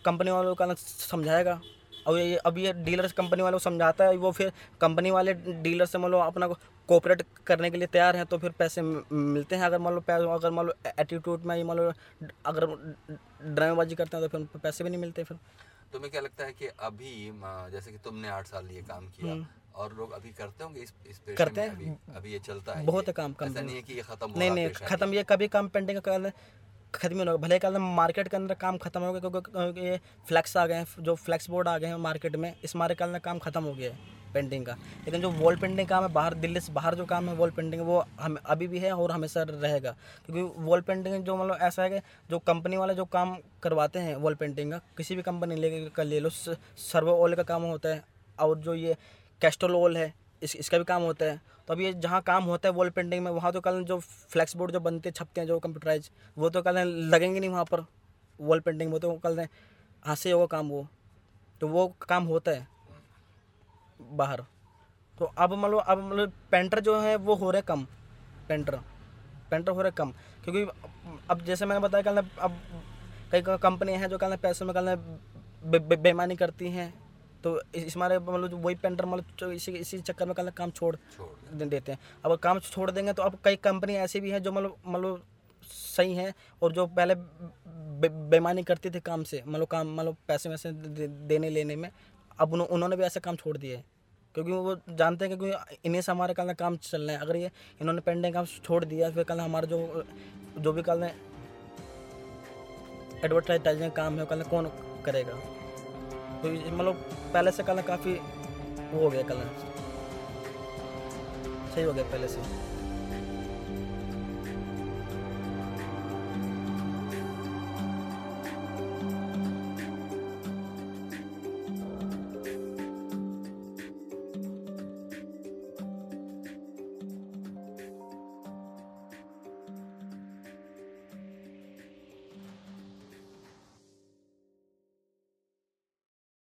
Speaker 2: कंपनी वालों को समझाएगा। और ये अब ये डीलर कंपनी वालों को समझाता है वो फिर कंपनी वाले डीलर से मान लो अपना कोऑपरेट करने के लिए तैयार हैं तो फिर पैसे मिलते हैं। अगर मान लो अगर मान लो एटीट्यूड में ही मान लो अगर ड्रामेबाजी करते हैं तो फिर पैसे भी नहीं मिलते फिर।
Speaker 3: तुम्हें क्या लगता है कि अभी जैसे कि तुमने आठ साल लिए काम किया
Speaker 2: हम्म।
Speaker 3: और लोग अभी करते होंगे इस इस
Speaker 2: करते हैं।
Speaker 3: अभी अभी ये चलता है
Speaker 2: बहुत
Speaker 3: ये?
Speaker 2: काम कम
Speaker 3: ऐसा नहीं है कि ये खत्म
Speaker 2: नहीं नहीं खत्म ये कभी काम पेंटिंग खत्म होगा भले कल मार्केट के अंदर काम खत्म हो गया, क्योंकि ये फ्लैक्स आ गए हैं, जो फ्लैक्स बोर्ड आ गए हैं मार्केट में, इस मारे कल में काम खत्म हो गया है पेंटिंग का। लेकिन जो वॉल पेंटिंग काम है, बाहर दिल्ली से बाहर जो काम है वॉल पेंटिंग वो हम, अभी भी है और हमेशा रहेगा। क्योंकि वॉल पेंटिंग जो मतलब ऐसा है कि जो कंपनी वाले जो काम करवाते हैं वॉल पेंटिंग का, किसी भी कंपनी ले कर ले लो, सर्वो ऑयल का काम होता है, और जो ये कैस्ट्रोल ऑयल है, इस, इसका भी काम होता है तो अब ये जहाँ काम होता है वॉल पेंटिंग में वहाँ तो कल जो फ्लैक्स बोर्ड जो बनते छपते हैं जो कंप्यूटराइज वो तो कल लगेंगे नहीं वहाँ पर वॉल पेंटिंग में तो कल हाथ से होगा काम वो। तो वो काम होता है बाहर। तो अब मतलब अब मतलब पेंटर जो है वो हो रहे कम पेंटर पेंटर हो रहे कम क्योंकि अब जैसे मैंने बताया कल अब कई कंपनियाँ हैं जो कल पैसों में कल बे, बे, बेईमानी करती हैं तो इस इस मारे मतलब वही पेंटर मतलब इसी इसी चक्कर में कल काम छोड़
Speaker 3: छोड़
Speaker 2: देते हैं। अब काम छोड़ देंगे तो अब कई कंपनी ऐसी भी हैं जो मतलब मतलब सही हैं और जो पहले बे, बेईमानी करती थी काम से मतलब काम मतलब पैसे वैसे दे, देने लेने में अब उन्हों, उन्होंने भी ऐसे काम छोड़ दिए हैं। क्योंकि वो जानते हैं कि क्योंकि इन्हीं से हमारे कल काम चल रहा है। अगर ये इन्होंने पेंटिंग काम छोड़ दिया फिर कल हमारा जो जो भी कल एडवर्टाइजिंग काम है कल कौन करेगा? तो मतलब पहले से कलर काफ़ी वो हो गया कलर सही हो गया पहले से।